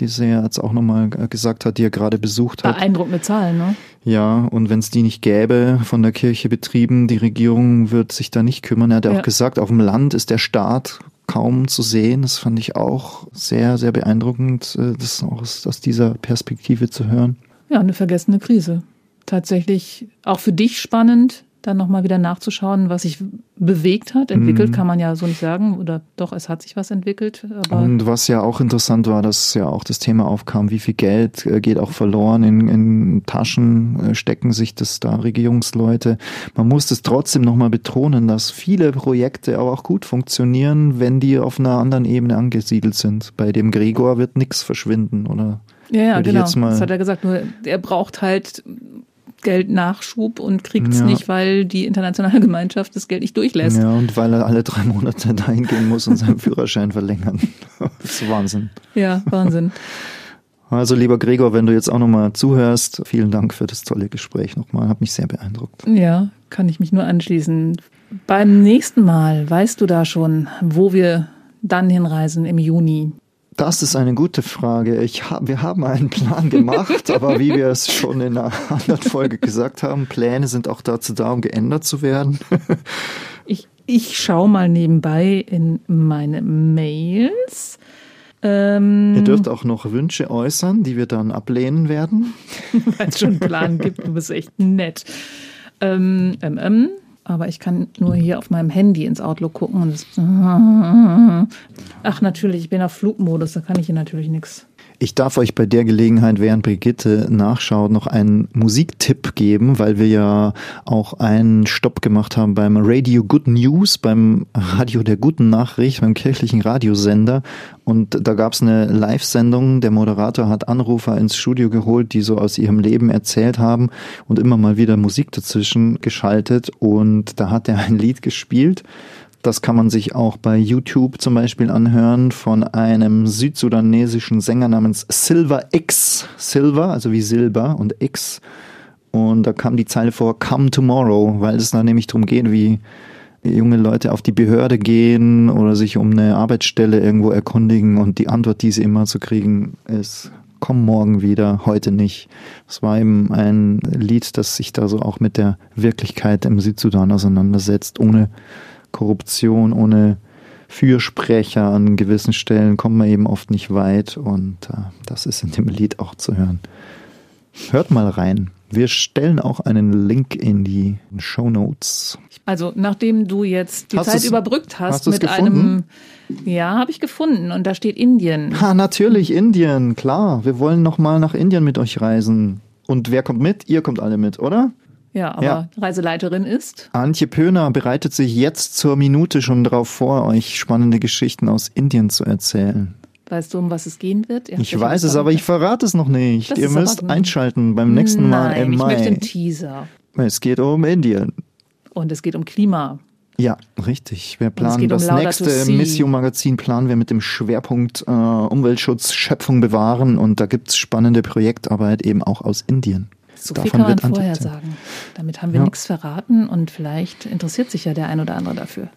die sie ja jetzt auch nochmal gesagt hat, die er gerade besucht hat. Beeindruckende Zahlen, ne? Ja, und wenn es die nicht gäbe, von der Kirche betrieben, die Regierung wird sich da nicht kümmern. Er hat ja auch gesagt, auf dem Land ist der Staat kaum zu sehen. Das fand ich auch sehr, sehr beeindruckend, äh, das auch aus, aus dieser Perspektive zu hören. Ja, eine vergessene Krise. Tatsächlich auch für dich spannend, dann nochmal wieder nachzuschauen, was sich bewegt hat. Entwickelt Mhm. kann man ja so nicht sagen. Oder doch, es hat sich was entwickelt. Und was ja auch interessant war, dass ja auch das Thema aufkam, wie viel Geld äh, geht auch verloren in, in Taschen, äh, stecken sich das da Regierungsleute. Man muss es trotzdem nochmal betonen, dass viele Projekte aber auch gut funktionieren, wenn die auf einer anderen Ebene angesiedelt sind. Bei dem Gregor wird nichts verschwinden, oder? ja, ja genau. das hat er gesagt. Nur er braucht halt Geldnachschub und kriegt es Ja. nicht, weil die internationale [laughs] Gemeinschaft das Geld nicht durchlässt. Ja, und weil er alle drei Monate [laughs] dahin gehen muss und seinen Führerschein verlängern. [laughs] Das ist Wahnsinn. Ja, Wahnsinn. Also lieber Gregor, wenn du jetzt auch nochmal zuhörst, vielen Dank für das tolle Gespräch nochmal. Hat mich sehr beeindruckt. Ja, kann ich mich nur anschließen. Beim nächsten Mal weißt du da schon, wo wir dann hinreisen im Juni. Das ist eine gute Frage. Ich hab, wir haben einen Plan gemacht, aber wie wir es schon in einer anderen Folge gesagt haben, Pläne sind auch dazu da, um geändert zu werden. Ich, ich schaue mal nebenbei in meine Mails. Ähm, Ihr dürft auch noch Wünsche äußern, die wir dann ablehnen werden. [laughs] weil es schon einen Plan gibt. Du bist echt nett. Ähm, ähm, aber ich kann nur hier auf meinem Handy ins Outlook gucken. Und das [laughs] Ach, natürlich, ich bin auf Flugmodus, da kann ich hier natürlich nichts. Ich darf euch bei der Gelegenheit, während Brigitte nachschaut, noch einen Musiktipp geben, weil wir ja auch einen Stopp gemacht haben beim Radio Good News, beim Radio der guten Nachricht, beim kirchlichen Radiosender. Und da gab es eine Live-Sendung. Der Moderator hat Anrufer ins Studio geholt, die so aus ihrem Leben erzählt haben und immer mal wieder Musik dazwischen geschaltet. Und da hat er ein Lied gespielt. Das kann man sich auch bei YouTube zum Beispiel anhören von einem südsudanesischen Sänger namens Silver X. Silver, also wie Silber und X. Und da kam die Zeile vor, Come Tomorrow, weil es da nämlich darum geht, wie junge Leute auf die Behörde gehen oder sich um eine Arbeitsstelle irgendwo erkundigen und die Antwort, die sie immer zu kriegen, ist, komm morgen wieder, heute nicht. Das war eben ein Lied, das sich da so auch mit der Wirklichkeit im Südsudan auseinandersetzt, ohne Korruption, ohne Fürsprecher an gewissen Stellen kommt man eben oft nicht weit und äh, das ist in dem Lied auch zu hören. Hört mal rein. Wir stellen auch einen Link in die Show Notes. Also, nachdem du jetzt die Hast Zeit überbrückt hast, hast mit gefunden? einem. Ja, habe ich gefunden. Und da steht Indien. Ha, natürlich Indien, klar. Wir wollen noch mal nach Indien mit euch reisen. Und wer kommt mit? Ihr kommt alle mit, oder? Ja, aber Ja. Reiseleiterin ist. Antje Pöhner bereitet sich jetzt zur Minute schon darauf vor, euch spannende Geschichten aus Indien zu erzählen. Weißt du, um was es gehen wird? Ich weiß es, aber ich verrate es noch nicht. Das Ihr müsst einschalten beim nächsten Mal Nein, im ich möchte Mai. einen Teaser. Es geht um Indien. Und es geht um Klima. Ja, richtig. Wir planen um das Laudato nächste Si. Missio-Magazin planen wir mit dem Schwerpunkt äh, Umweltschutz, Schöpfung bewahren und da gibt's spannende Projektarbeit eben auch aus Indien. So viel kann man vorher sagen. Damit haben wir Ja. nichts verraten und vielleicht interessiert sich ja der ein oder andere dafür.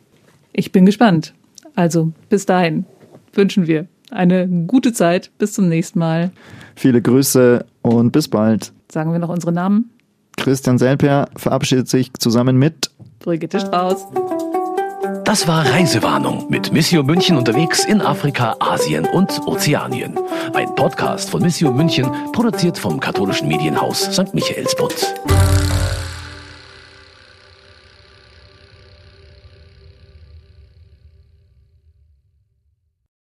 Ich bin gespannt. Also, bis dahin wünschen wir eine gute Zeit. Bis zum nächsten Mal. Viele Grüße und bis bald. Sagen wir noch unsere Namen. Christian Selper verabschiedet sich zusammen mit Brigitte Strauß. Das war Reisewarnung mit Missio München unterwegs in Afrika, Asien und Ozeanien. Ein Podcast von Missio München, produziert vom katholischen Medienhaus St. Michaelsbund.